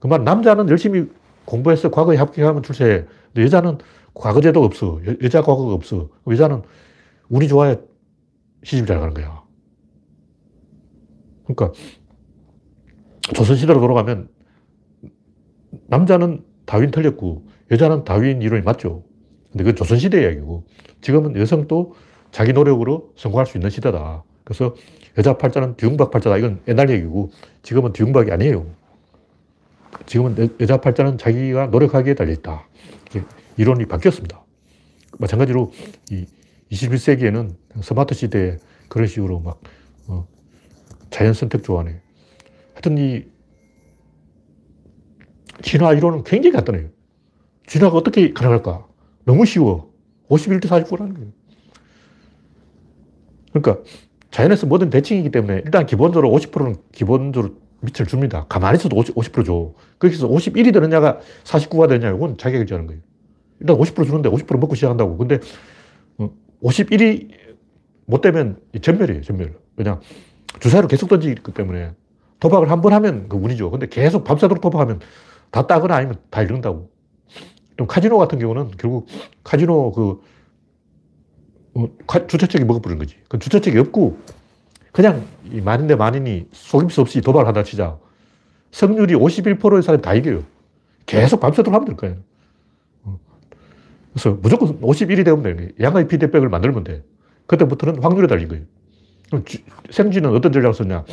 그 말 남자는 열심히 공부해서 과거에 합격하면 출세해. 근데 여자는 과거제도 없어. 여, 자 과거가 없어. 여자는 운이 좋아야 시집 잘 가는 거야. 그러니까 조선시대로 돌아가면 남자는 다윈 틀렸고 여자는 다윈 이론이 맞죠. 근데 그건 조선시대 이야기고 지금은 여성도 자기 노력으로 성공할 수 있는 시대다. 그래서 여자 팔자는 뒤웅박 팔자다. 이건 옛날 얘기고 지금은 뒤웅박이 아니에요. 지금은 여자 팔자는 자기가 노력하기에 달려있다. 이론이 바뀌었습니다. 마찬가지로 이 21세기에는 스마트 시대에 그런 식으로 막, 어, 자연 선택 조안에. 하여튼 이 진화 이론은 굉장히 간단해요. 진화가 어떻게 가능할까? 너무 쉬워. 51대 49라는 거예요. 그러니까 자연에서 모든 대칭이기 때문에 일단 기본적으로 50%는 기본적으로 밑을 줍니다. 가만히 있어도 50, 50% 줘. 거기서 51이 되느냐가 49가 되느냐, 이건 자기가 결정하는 거예요. 일단 50% 주는데 50% 먹고 시작한다고. 근데 51이 어, 못 되면 전멸이에요, 전멸. 그냥 주사로 계속 던지기 때문에 도박을 한 번 하면 그 운이죠. 근데 계속 밤새도록 도박하면 다 따거나 아니면 다 잃는다고. 좀 카지노 같은 경우는 결국 카지노 그 어, 주최측이 먹어버리는 거지. 그 주최측이 없고 그냥 이 만인대 만인이 속임수 없이 도박을 하다 치자. 성률이 51%의 사람이 다 이겨요. 계속 밤새도록 하면 될 거예요. 어. 그래서 무조건 51이 되면 돼. 양의 피드백을 만들면 돼. 그때부터는 확률에 달린 거예요. 그럼 생쥐는 어떤 전략을 썼냐?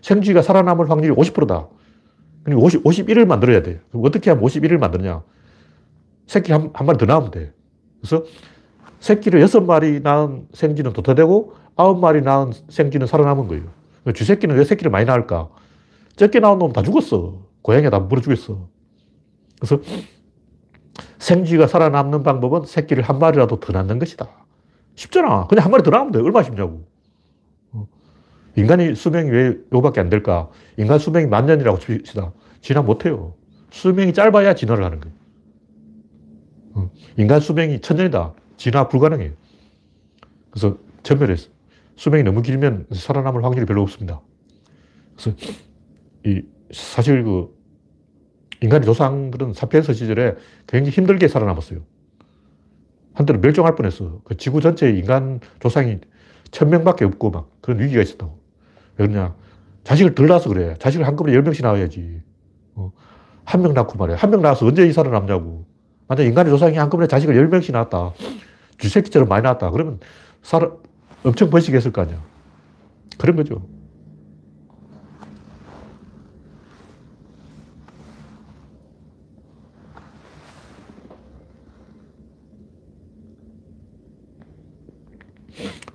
생쥐가 살아남을 확률이 50%다. 그리고 50, 51을 만들어야 돼. 그럼 어떻게 하면 51을 만드냐? 새끼 한, 한 마리 더 낳으면 돼. 그래서 새끼를 여섯 마리 낳은 생쥐는 도태되고 아홉 마리 낳은 생쥐는 살아남은 거예요. 쥐새끼는 왜 새끼를 많이 낳을까? 적게 나온 놈다 죽었어. 고양이가 다 물어 죽였어. 그래서 생쥐가 살아남는 방법은 새끼를 한 마리라도 더 낳는 것이다. 쉽잖아. 그냥 한 마리 더 낳으면 돼. 얼마 쉽냐고. 어. 인간이 수명이 왜 요밖에 안 될까? 인간 수명이 만 년이라고 칩시다. 진화 못 해요. 수명이 짧아야 진화를 하는 거예요. 어. 인간 수명이 천 년이다. 진화 불가능해요. 그래서 전멸했어. 수명이 너무 길면 살아남을 확률이 별로 없습니다. 그래서 이 사실 그 인간의 조상들은 사피엔스 시절에 굉장히 힘들게 살아남았어요. 한때는 멸종할 뻔했어. 그 지구 전체에 인간 조상이 천 명밖에 없고 막 그런 위기가 있었다고. 왜 그러냐. 자식을 덜 낳아서 그래. 자식을 한꺼번에 열 명씩 낳아야지. 어. 한 명 낳고 말이야. 한 명 낳아서 언제 이 살아남냐고. 만약 인간의 조상이 한꺼번에 자식을 열 명씩 낳았다. 쥐새끼처럼 많이 낳았다. 그러면 살아, 엄청 번식했을 거 아니야. 그런 거죠.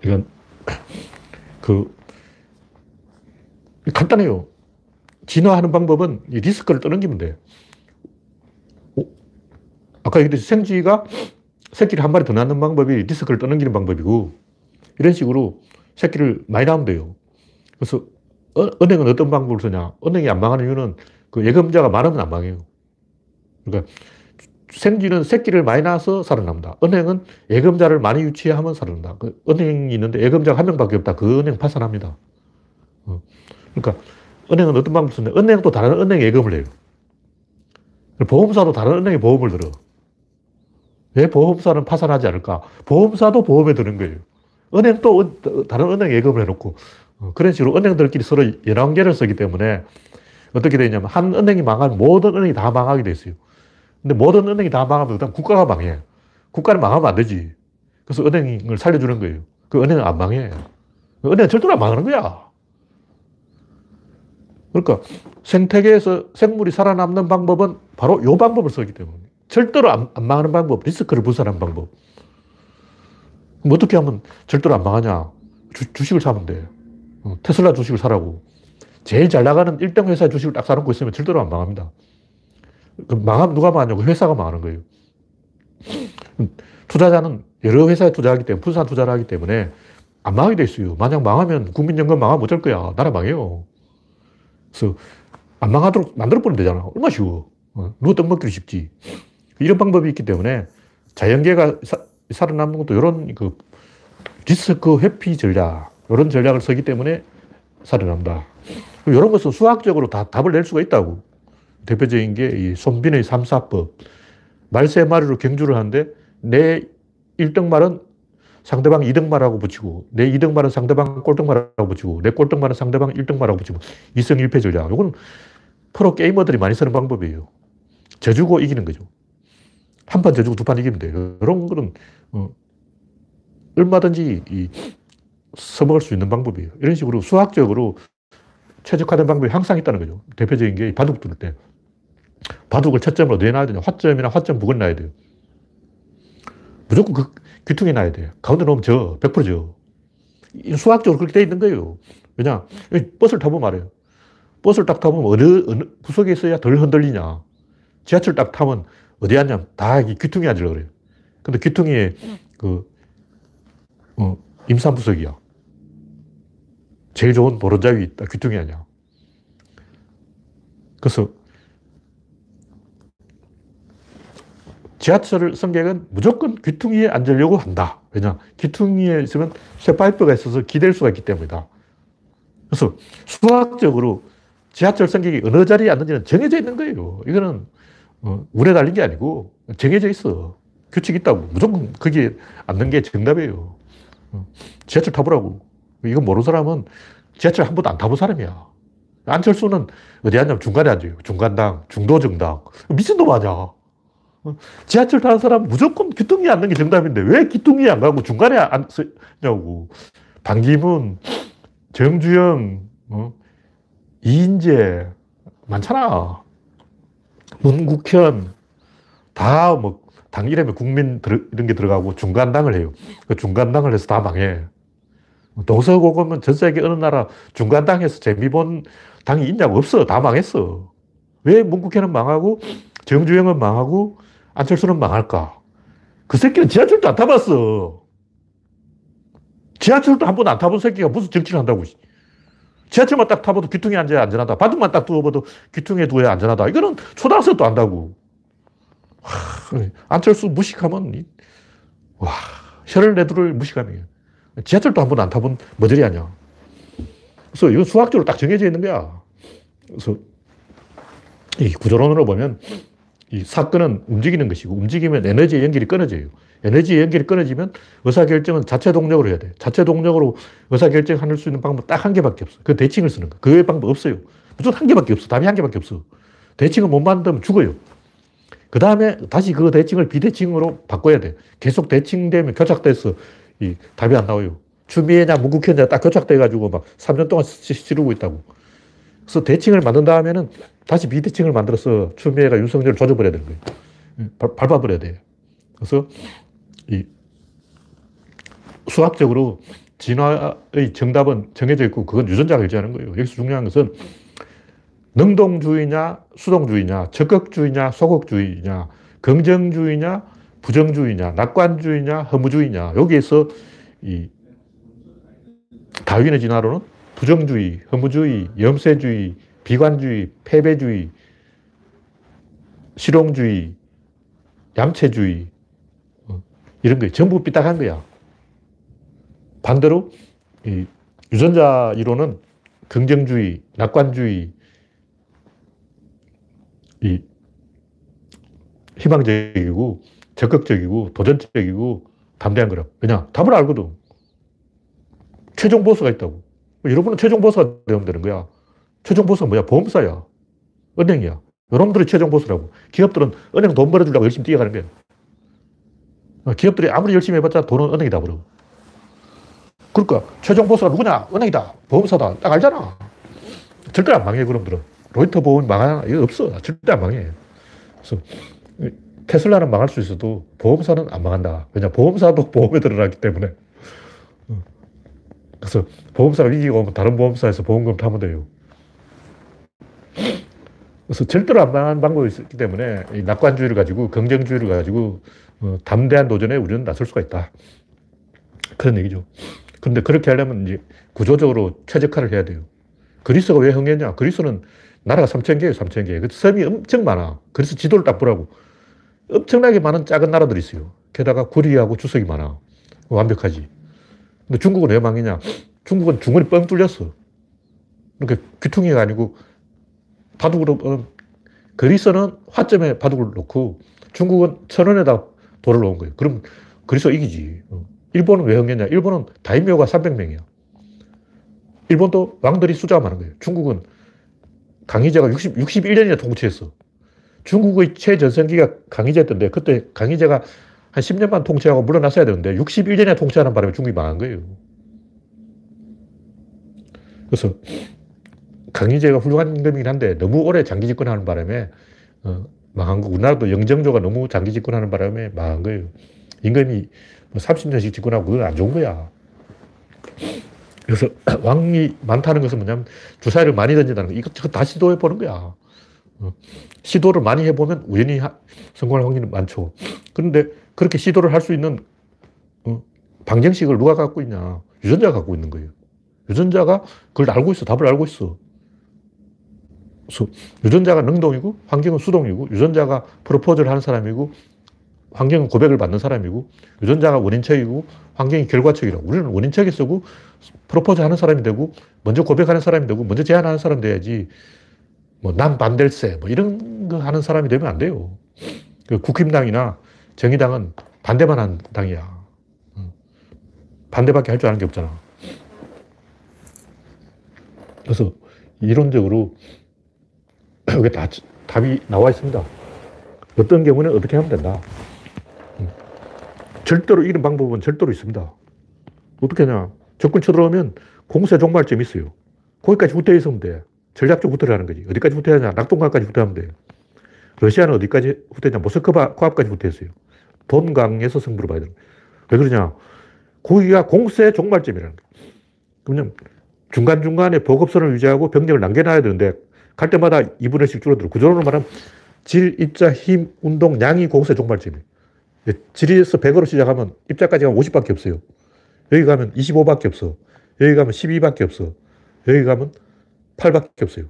이건 그 간단해요. 진화하는 방법은 리스크를 떠넘기면 돼. 아까 얘기했듯이 생쥐가 새끼를 한 마리 더 낳는 방법이 리스크를 떠넘기는 방법이고 이런 식으로 새끼를 많이 낳으면 돼요. 그래서 어, 은행은 어떤 방법을 쓰냐? 은행이 안 망하는 이유는 그 예금자가 많으면 안 망해요. 그러니까 생쥐는 새끼를 많이 낳아서 살아납니다. 은행은 예금자를 많이 유치하면 살아난다. 그 은행이 있는데 예금자가 한 명밖에 없다. 그 은행 파산합니다. 어. 그러니까 은행은 어떤 방법을 쓰냐? 은행도 다른 은행에 예금을 해요. 보험사도 다른 은행에 보험을 들어. 왜 보험사는 파산하지 않을까? 보험사도 보험에 드는 거예요. 은행도 다른 은행 예금을 해놓고 어, 그런 식으로 은행들끼리 서로 연관계를 쓰기 때문에 어떻게 되냐면 한 은행이 망하면 모든 은행이 다 망하게 돼 있어요. 근데 모든 은행이 다 망하면 일단 국가가 망해. 국가는 망하면 안 되지. 그래서 은행을 살려주는 거예요. 그 은행은 안 망해. 은행은 절대로 안 망하는 거야. 그러니까 생태계에서 생물이 살아남는 방법은 바로 이 방법을 쓰기 때문에. 절대로 안, 안 망하는 방법, 리스크를 분산하는 방법. 어떻게 하면 절대로 안 망하냐? 주, 주식을 사면 돼. 어, 테슬라 주식을 사라고. 제일 잘 나가는 1등 회사 주식을 딱 사놓고 있으면 절대로 안 망합니다. 망하면 누가 망하냐고 회사가 망하는 거예요. 투자자는 여러 회사에 투자하기 때문에, 분산 투자를 하기 때문에 안 망하게 돼 있어요. 만약 망하면 국민연금 망하면 어쩔 거야. 나라 망해요. 그래서 안 망하도록 만들어 버리면 되잖아. 얼마나 쉬워. 어, 누가 떡 먹기도 쉽지. 이런 방법이 있기 때문에 자연계가 사, 살아남는 것도 이런 그 리스크 회피 전략, 이런 전략을 쓰기 때문에 살아남다. 이런 것은 수학적으로 다 답을 낼 수가 있다고. 대표적인 게 이 손빈의 삼사법. 말세 마리로 경주를 하는데 내 1등 말은 상대방 2등 말하고 붙이고 내 2등 말은 상대방 꼴등 말하고 붙이고 내 꼴등 말은 상대방 1등 말하고 붙이고 이성 1패 전략. 이건 프로 게이머들이 많이 쓰는 방법이에요. 져주고 이기는 거죠. 한 판 져주고 두 판 이기면 돼요. 이런 거는 어, 얼마든지 이, 써먹을 수 있는 방법이에요. 이런 식으로 수학적으로 최적화된 방법이 항상 있다는 거죠. 대표적인 게 바둑 두를 때. 바둑을 첫 점으로 내놔야 되냐. 화점이나 화점 북을 놔야 돼요. 무조건 그 귀퉁이 놔야 돼요. 가운데 놓으면 져. 100% 져. 수학적으로 그렇게 돼 있는 거예요. 왜냐. 버스를 타보면 말해요. 버스를 딱 타보면 어느, 어느 구석에 있어야 덜 흔들리냐. 지하철 딱 타면 어디 앉냐면 다 귀퉁이 앉으려고 그래요. 근데 귀퉁이에 그, 어, 임산부석이야. 제일 좋은 보론자위 있다. 귀퉁이 아니야. 그래서 지하철 승객은 무조건 귀퉁이에 앉으려고 한다. 왜냐? 귀퉁이에 있으면 쇠파이프가 있어서 기댈 수가 있기 때문이다. 그래서 수학적으로 지하철 승객이 어느 자리에 앉는지는 정해져 있는 거예요. 이거는 어, 운에 달린 게 아니고 정해져 있어. 규칙이 있다고. 무조건 거기에 앉는 게 정답이에요. 어, 지하철 타보라고. 이거 모르는 사람은 지하철 한 번도 안 타본 사람이야. 안철수는 어디 앉냐면 중간에 앉아요. 중간당, 중도정당. 미친놈 아니야. 어, 지하철 타는 사람 무조건 귀퉁이에 앉는 게 정답인데 왜 귀퉁이에 안 가고 중간에 앉냐고. 반기문, 정주영, 어? 이인재, 많잖아. 문국현, 다 뭐, 당 이름에 국민 이런 게 들어가고 중간당을 해요. 그 중간당을 해서 다 망해. 동서고금은 전 세계 어느 나라 중간당에서 재미 본 당이 있냐고 없어. 다 망했어. 왜 문국현은 망하고 정주영은 망하고 안철수는 망할까? 그 새끼는 지하철도 안 타봤어. 지하철도 한 번 안 타본 새끼가 무슨 정치를 한다고. 지하철만 딱 타봐도 귀퉁이에 앉아야 안전하다. 바둑만 딱 두어봐도 귀퉁이에 두어야 안전하다. 이거는 초등학생도 안다고. 와, 안철수 무식하면, 와, 혀를 내두를 무식함이에요. 지하철도 한 번 안 타본 머저리 아니야. 그래서 이건 수학적으로 딱 정해져 있는 거야. 그래서 이 구조론으로 보면 이 사건은 움직이는 것이고 움직이면 에너지 연결이 끊어져요. 에너지 연결이 끊어지면 의사결정은 자체 동력으로 해야 돼. 자체 동력으로 의사결정할 수 있는 방법 딱한 개밖에 없어. 그 대칭을 쓰는 거. 그 외의 방법 없어요. 무슨 한 개밖에 없어. 답이 한 개밖에 없어. 대칭을 못 만들면 죽어요. 그 다음에 다시 그 대칭을 비대칭으로 바꿔야 돼. 계속 대칭되면 교착돼서 이 답이 안 나와요. 추미애냐 문국현냐 딱 교착돼가지고 막 3년 동안 치르고 있다고. 그래서 대칭을 만든 다음에는 다시 비대칭을 만들어서 추미애가 윤석열을 조져버려야 되는 거예요. 발, 밟아버려야 돼요. 그래서 이 수학적으로 진화의 정답은 정해져 있고 그건 유전자가 결정하는 거예요. 여기서 중요한 것은 능동주의냐 수동주의냐 적극주의냐 소극주의냐 긍정주의냐 부정주의냐 낙관주의냐 허무주의냐 여기에서 이 다윈의 진화로는 부정주의, 허무주의, 염세주의, 비관주의, 패배주의, 실용주의, 얌체주의, 어, 이런 거 전부 삐딱한 거야. 반대로 유전자 이론은 긍정주의, 낙관주의, 이 희망적이고 적극적이고 도전적이고 담대한 거라. 왜냐? 답을 알거든. 최종 보스가 있다고. 여러분은 최종 보스가 되면 되는 거야. 최종 보스가 뭐야? 보험사야. 은행이야. 여러분들이 최종 보스라고. 기업들은 은행 돈 벌어주려고 열심히 뛰어가는 거야. 어, 기업들이 아무리 열심히 해봤자 돈은 은행이 다 벌어. 그러니까 최종 보스가 누구냐? 은행이다. 보험사다. 딱 알잖아. 절대 안 망해, 그놈들은. 로이터 보험 망하나? 이거 없어. 절대 안 망해. 그래서 테슬라는 망할 수 있어도 보험사는 안 망한다. 왜냐, 보험사도 보험에 들어갔기 때문에. 그래서 보험사가 이기고 오면 다른 보험사에서 보험금 타면 돼요. 그래서 절대로 안 망한 방법이 있기 때문에 낙관주의를 가지고 긍정주의를 가지고 어, 담대한 도전에 우리는 나설 수가 있다. 그런 얘기죠. 그런데 그렇게 하려면 이제 구조적으로 최적화를 해야 돼요. 그리스가 왜 흥했냐? 그리스는 나라가 3천 개예요, 3천 개. 그 섬이 엄청 많아. 그래서 지도를 딱 보라고. 엄청나게 많은 작은 나라들이 있어요. 게다가 구리하고 주석이 많아. 완벽하지. 근데 중국은 왜 망했냐? 중국은 중원이 뻥 뚫렸어. 그러니까 귀퉁이가 아니고 바둑으로, 어, 그리스는 화점에 바둑을 놓고 중국은 천원에다 돌을 놓은 거예요. 그럼 그리스 이기지. 어. 일본은 왜 흥했냐? 일본은 다이묘가 300명이야. 일본도 왕들이 숫자가 많은 거예요. 중국은 강희제가 60, 61년이나 통치했어. 중국의 최전성기가 강희제였던데 그때 강희제가 한 10년만 통치하고 물러났어야 되는데 61년에 통치하는 바람에 중국이 망한 거예요. 그래서 강희제가 훌륭한 임금이긴 한데 너무 오래 장기 집권하는 바람에 어, 망한 거. 우리나라도 영정조가 너무 장기 집권하는 바람에 망한 거예요. 임금이 30년씩 뭐 집권하고 그건 안 좋은 거야. 그래서 왕이 많다는 것은 뭐냐면 주사위를 많이 던진다는 거. 이거 다시 도해 보는 거야. 어. 시도를 많이 해보면 우연히 성공할 확률이 많죠. 그런데 그렇게 시도를 할 수 있는 어, 방정식을 누가 갖고 있냐? 유전자가 갖고 있는 거예요. 유전자가 그걸 알고 있어. 답을 알고 있어. 유전자가 능동이고 환경은 수동이고 유전자가 프로포즈를 하는 사람이고 환경은 고백을 받는 사람이고 유전자가 원인척이고 환경이 결과척이라고. 우리는 원인척이 쓰고 프로포즈 하는 사람이 되고 먼저 고백하는 사람이 되고 먼저 제안하는 사람이 돼야지 뭐남 반댈세 뭐 이런 거 하는 사람이 되면 안 돼요. 그 국힘당이나 정의당은 반대만 하는 당이야. 반대밖에 할 줄 아는 게 없잖아. 그래서 이론적으로 여기 다 답이 나와 있습니다. 어떤 경우는 어떻게 하면 된다. 절대로 이런 방법은 절대로 있습니다. 어떻게 하냐. 적군 쳐들어오면 공세 종말점이 있어요. 거기까지 후퇴 있으면 돼. 전략적 후퇴를 하는 거지. 어디까지 후퇴하냐. 낙동강까지 후퇴하면 돼. 러시아는 어디까지 후퇴했냐. 모스크바 코앞까지 후퇴했어요. 돈 강에서 승부를 봐야 되는 왜 그러냐. 거기가 공세 종말점이라는 거예요. 그러면 중간중간에 보급선을 유지하고 병력을 남겨놔야 되는데 갈 때마다 2분의 1씩 줄어들어. 구조론으로 말하면 질, 입자, 힘, 운동, 양이 공세 종말점이에요. 질에서 100으로 시작하면 입자까지 가면 50밖에 없어요. 여기 가면 25밖에 없어. 여기 가면 12밖에 없어. 여기 가면 8밖에 없어요.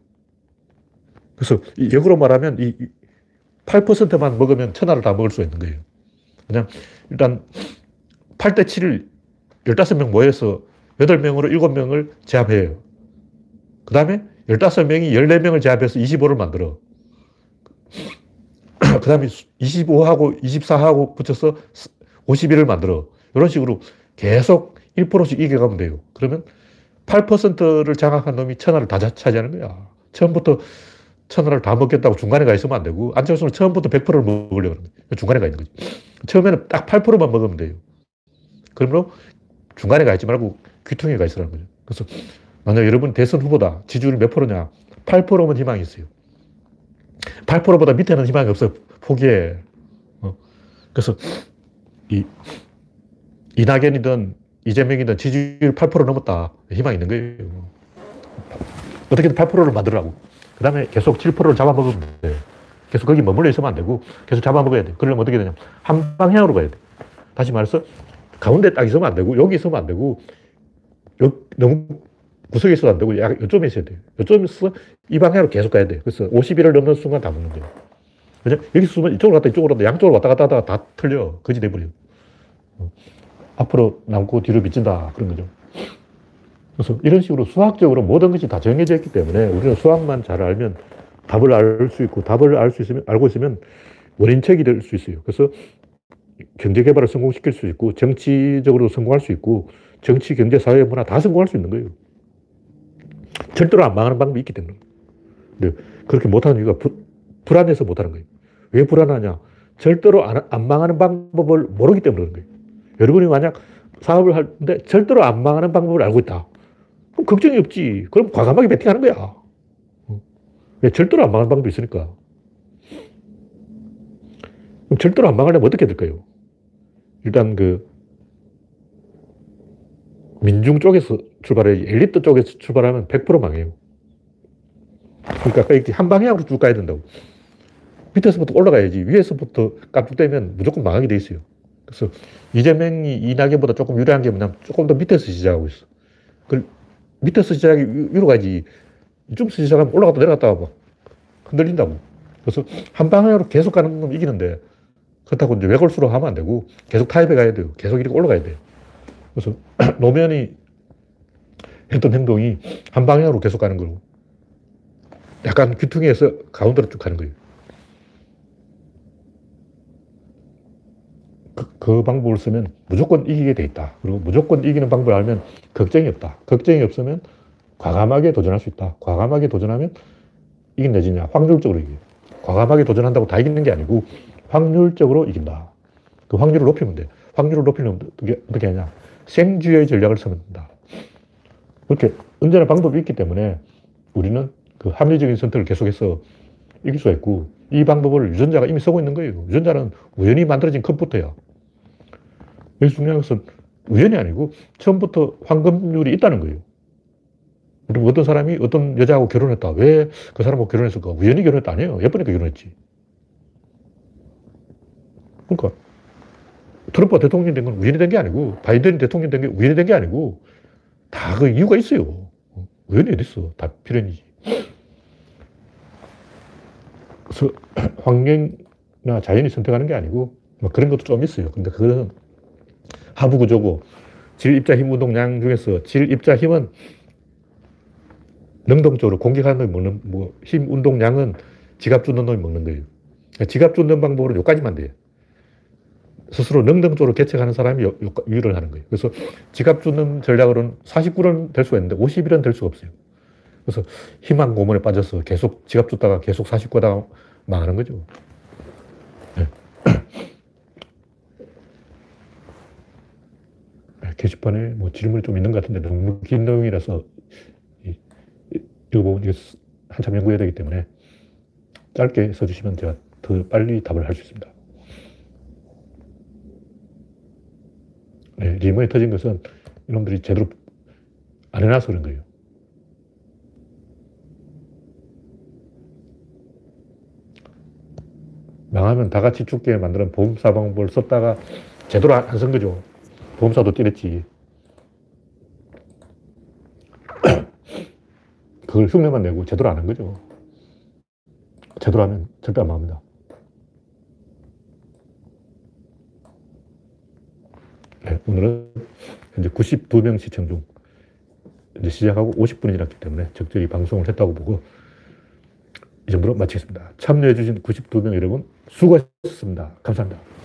그래서 역으로 말하면 이 8%만 먹으면 천하를 다 먹을 수 있는 거예요. 그냥 일단 8대 7을 15명 모여서 8명으로 7명을 제압해요. 그 다음에 15명이 14명을 제압해서 25를 만들어. 그 다음에 25하고 24하고 붙여서 51을 만들어. 이런 식으로 계속 1%씩 이겨가면 돼요. 그러면 8%를 장악한 놈이 천하를 다 차지하는 거야. 처음부터 천하를 다 먹겠다고 중간에 가 있으면 안 되고, 안철수는 처음부터 100%를 먹으려고 하는 거예요. 중간에 가 있는 거지. 처음에는 딱 8%만 먹으면 돼요. 그러므로 중간에 가 있지 말고 귀퉁이에 가 있으라는 거죠. 그래서 만약 여러분 대선 후보다 지지율 몇 프로냐? 8%면 희망이 있어요. 8%보다 밑에는 희망이 없어. 포기해. 어. 그래서 이 이낙연이든 이재명이든 지지율 8% 넘었다. 희망이 있는 거예요. 어떻게든 8%를 만들라고. 그 다음에 계속 7%를 잡아먹으면 돼. 계속 거기 머물러 있으면 안 되고 계속 잡아먹어야 돼. 그러려면 어떻게 되냐면 한 방향으로 가야 돼. 다시 말해서 가운데 딱 있으면 안 되고 여기 있으면 안 되고 여, 너무 구석에 있어도 안 되고 약 요점에 있어야 돼요. 요점에서 이 방향으로 계속 가야 돼. 그래서 50일을 넘는 순간 다 먹는 거예요. 그죠? 여기서 쓰면 이쪽으로 갔다 이쪽으로 갔다 양쪽으로 왔다 갔다 하다가 다 틀려. 거지 돼버려. 어. 앞으로 남고 뒤로 미친다. 그런 거죠. 그래서 이런 식으로 수학적으로 모든 것이 다 정해져 있기 때문에 우리는 수학만 잘 알면 답을 알 수 있고 답을 알 수 있으면, 알고 있으면 원인책이 될 수 있어요. 그래서 경제 개발을 성공시킬 수 있고 정치적으로 성공할 수 있고 정치, 경제, 사회, 문화 다 성공할 수 있는 거예요. 절대로 안 망하는 방법이 있기 때문에. 그렇게 못하는 이유가 부, 불안해서 못하는 거예요. 왜 불안하냐? 절대로 안, 안 망하는 방법을 모르기 때문에 그런 거예요. 여러분이 만약 사업을 하는데 절대로 안 망하는 방법을 알고 있다. 그럼 걱정이 없지. 그럼 과감하게 베팅하는 거야. 왜? 절대로 안 망하는 방법이 있으니까. 그럼 절대로 안 망하려면 어떻게 될까요? 일단 그 민중 쪽에서 출발해 엘리트 쪽에서 출발하면 100% 망해요. 그러니까 이렇게 한 방향으로 쭉 가야 된다고. 밑에서부터 올라가야지 위에서부터 깜빡되면 무조건 망하게 돼 있어요. 그래서 이재명이 이낙연보다 조금 유리한 게 뭐냐면 조금 더 밑에서 시작하고 있어. 그 밑에서 시작이 위로 가지. 이쪽에서 시작하면 올라갔다 내려갔다가 막 흔들린다고. 그래서 한 방향으로 계속 가는 건 이기는데 그렇다고 이제 외골수로 하면 안 되고 계속 타협해 가야 돼요. 계속 이렇게 올라가야 돼요. 그래서 노면이 했던 행동이 한 방향으로 계속 가는 거고 약간 귀퉁이에서 가운데로 쭉 가는 거예요. 그, 그, 방법을 쓰면 무조건 이기게 돼 있다. 그리고 무조건 이기는 방법을 알면 걱정이 없다. 걱정이 없으면 과감하게 도전할 수 있다. 과감하게 도전하면 이긴다, 지냐. 확률적으로 이겨요. 과감하게 도전한다고 다 이기는 게 아니고 확률적으로 이긴다. 그 확률을 높이면 돼. 확률을 높이려면 어떻게, 어떻게 하냐. 생쥐의 전략을 쓰면 된다. 그렇게 언제나 방법이 있기 때문에 우리는 그 합리적인 선택을 계속해서 이길 수가 있고 이 방법을 유전자가 이미 쓰고 있는 거예요. 유전자는 우연히 만들어진 컴퓨터야. 여기 중요한 것은 우연이 아니고 처음부터 황금률이 있다는 거예요. 그럼 어떤 사람이 어떤 여자하고 결혼했다. 왜 그 사람하고 결혼했을까? 우연히 결혼했다. 아니에요. 예쁘니까 결혼했지. 그러니까 트럼프가 대통령이 된건 우연히 된 게 아니고 바이든이 대통령이 된게 우연히 된 게 아니고 다 그 이유가 있어요. 우연이 어딨어. 다 필연이지. 그래서 환경이나 자연이 선택하는 게 아니고 뭐 그런 것도 좀 있어요. 근데 그거는 하부 구조고 질, 입자, 힘, 운동, 양 중에서 질, 입자, 힘은 능동적으로 공격하는 놈이 먹는, 뭐, 힘, 운동, 양은 지갑 주는 놈이 먹는 거예요. 지갑 주는 방법으로 여기까지만 돼요. 스스로 능동적으로 개척하는 사람이 요, 요, 유를 하는 거예요. 그래서 지갑 주는 전략으로는 49는 될 수가 있는데 51은 될 수가 없어요. 그래서 희망 고문에 빠져서 계속 지갑 줬다가 계속 49다 망하는 거죠. 네. 게시판에 뭐 질문이 좀 있는 것 같은데 너무 긴 내용이라서 이거 한참 연구해야 되기 때문에 짧게 써주시면 제가 더 빨리 답을 할 수 있습니다. 네, 리모에 터진 것은 이놈들이 제대로 안 해놔서 그런 거예요. 망하면 다 같이 죽게 만드는 보험사 방법을 썼다가 제대로 안 쓴 거죠. 보험사도 때렸지. 그걸 흉내만 내고 제대로 안 한 거죠. 제대로 하면 절대 안 망합니다. 네, 오늘은 현재 92명 시청 중 이제 시작하고 50분이 지났기 때문에 적절히 방송을 했다고 보고 이 정도로 마치겠습니다. 참여해주신 92명 여러분 수고하셨습니다. 감사합니다.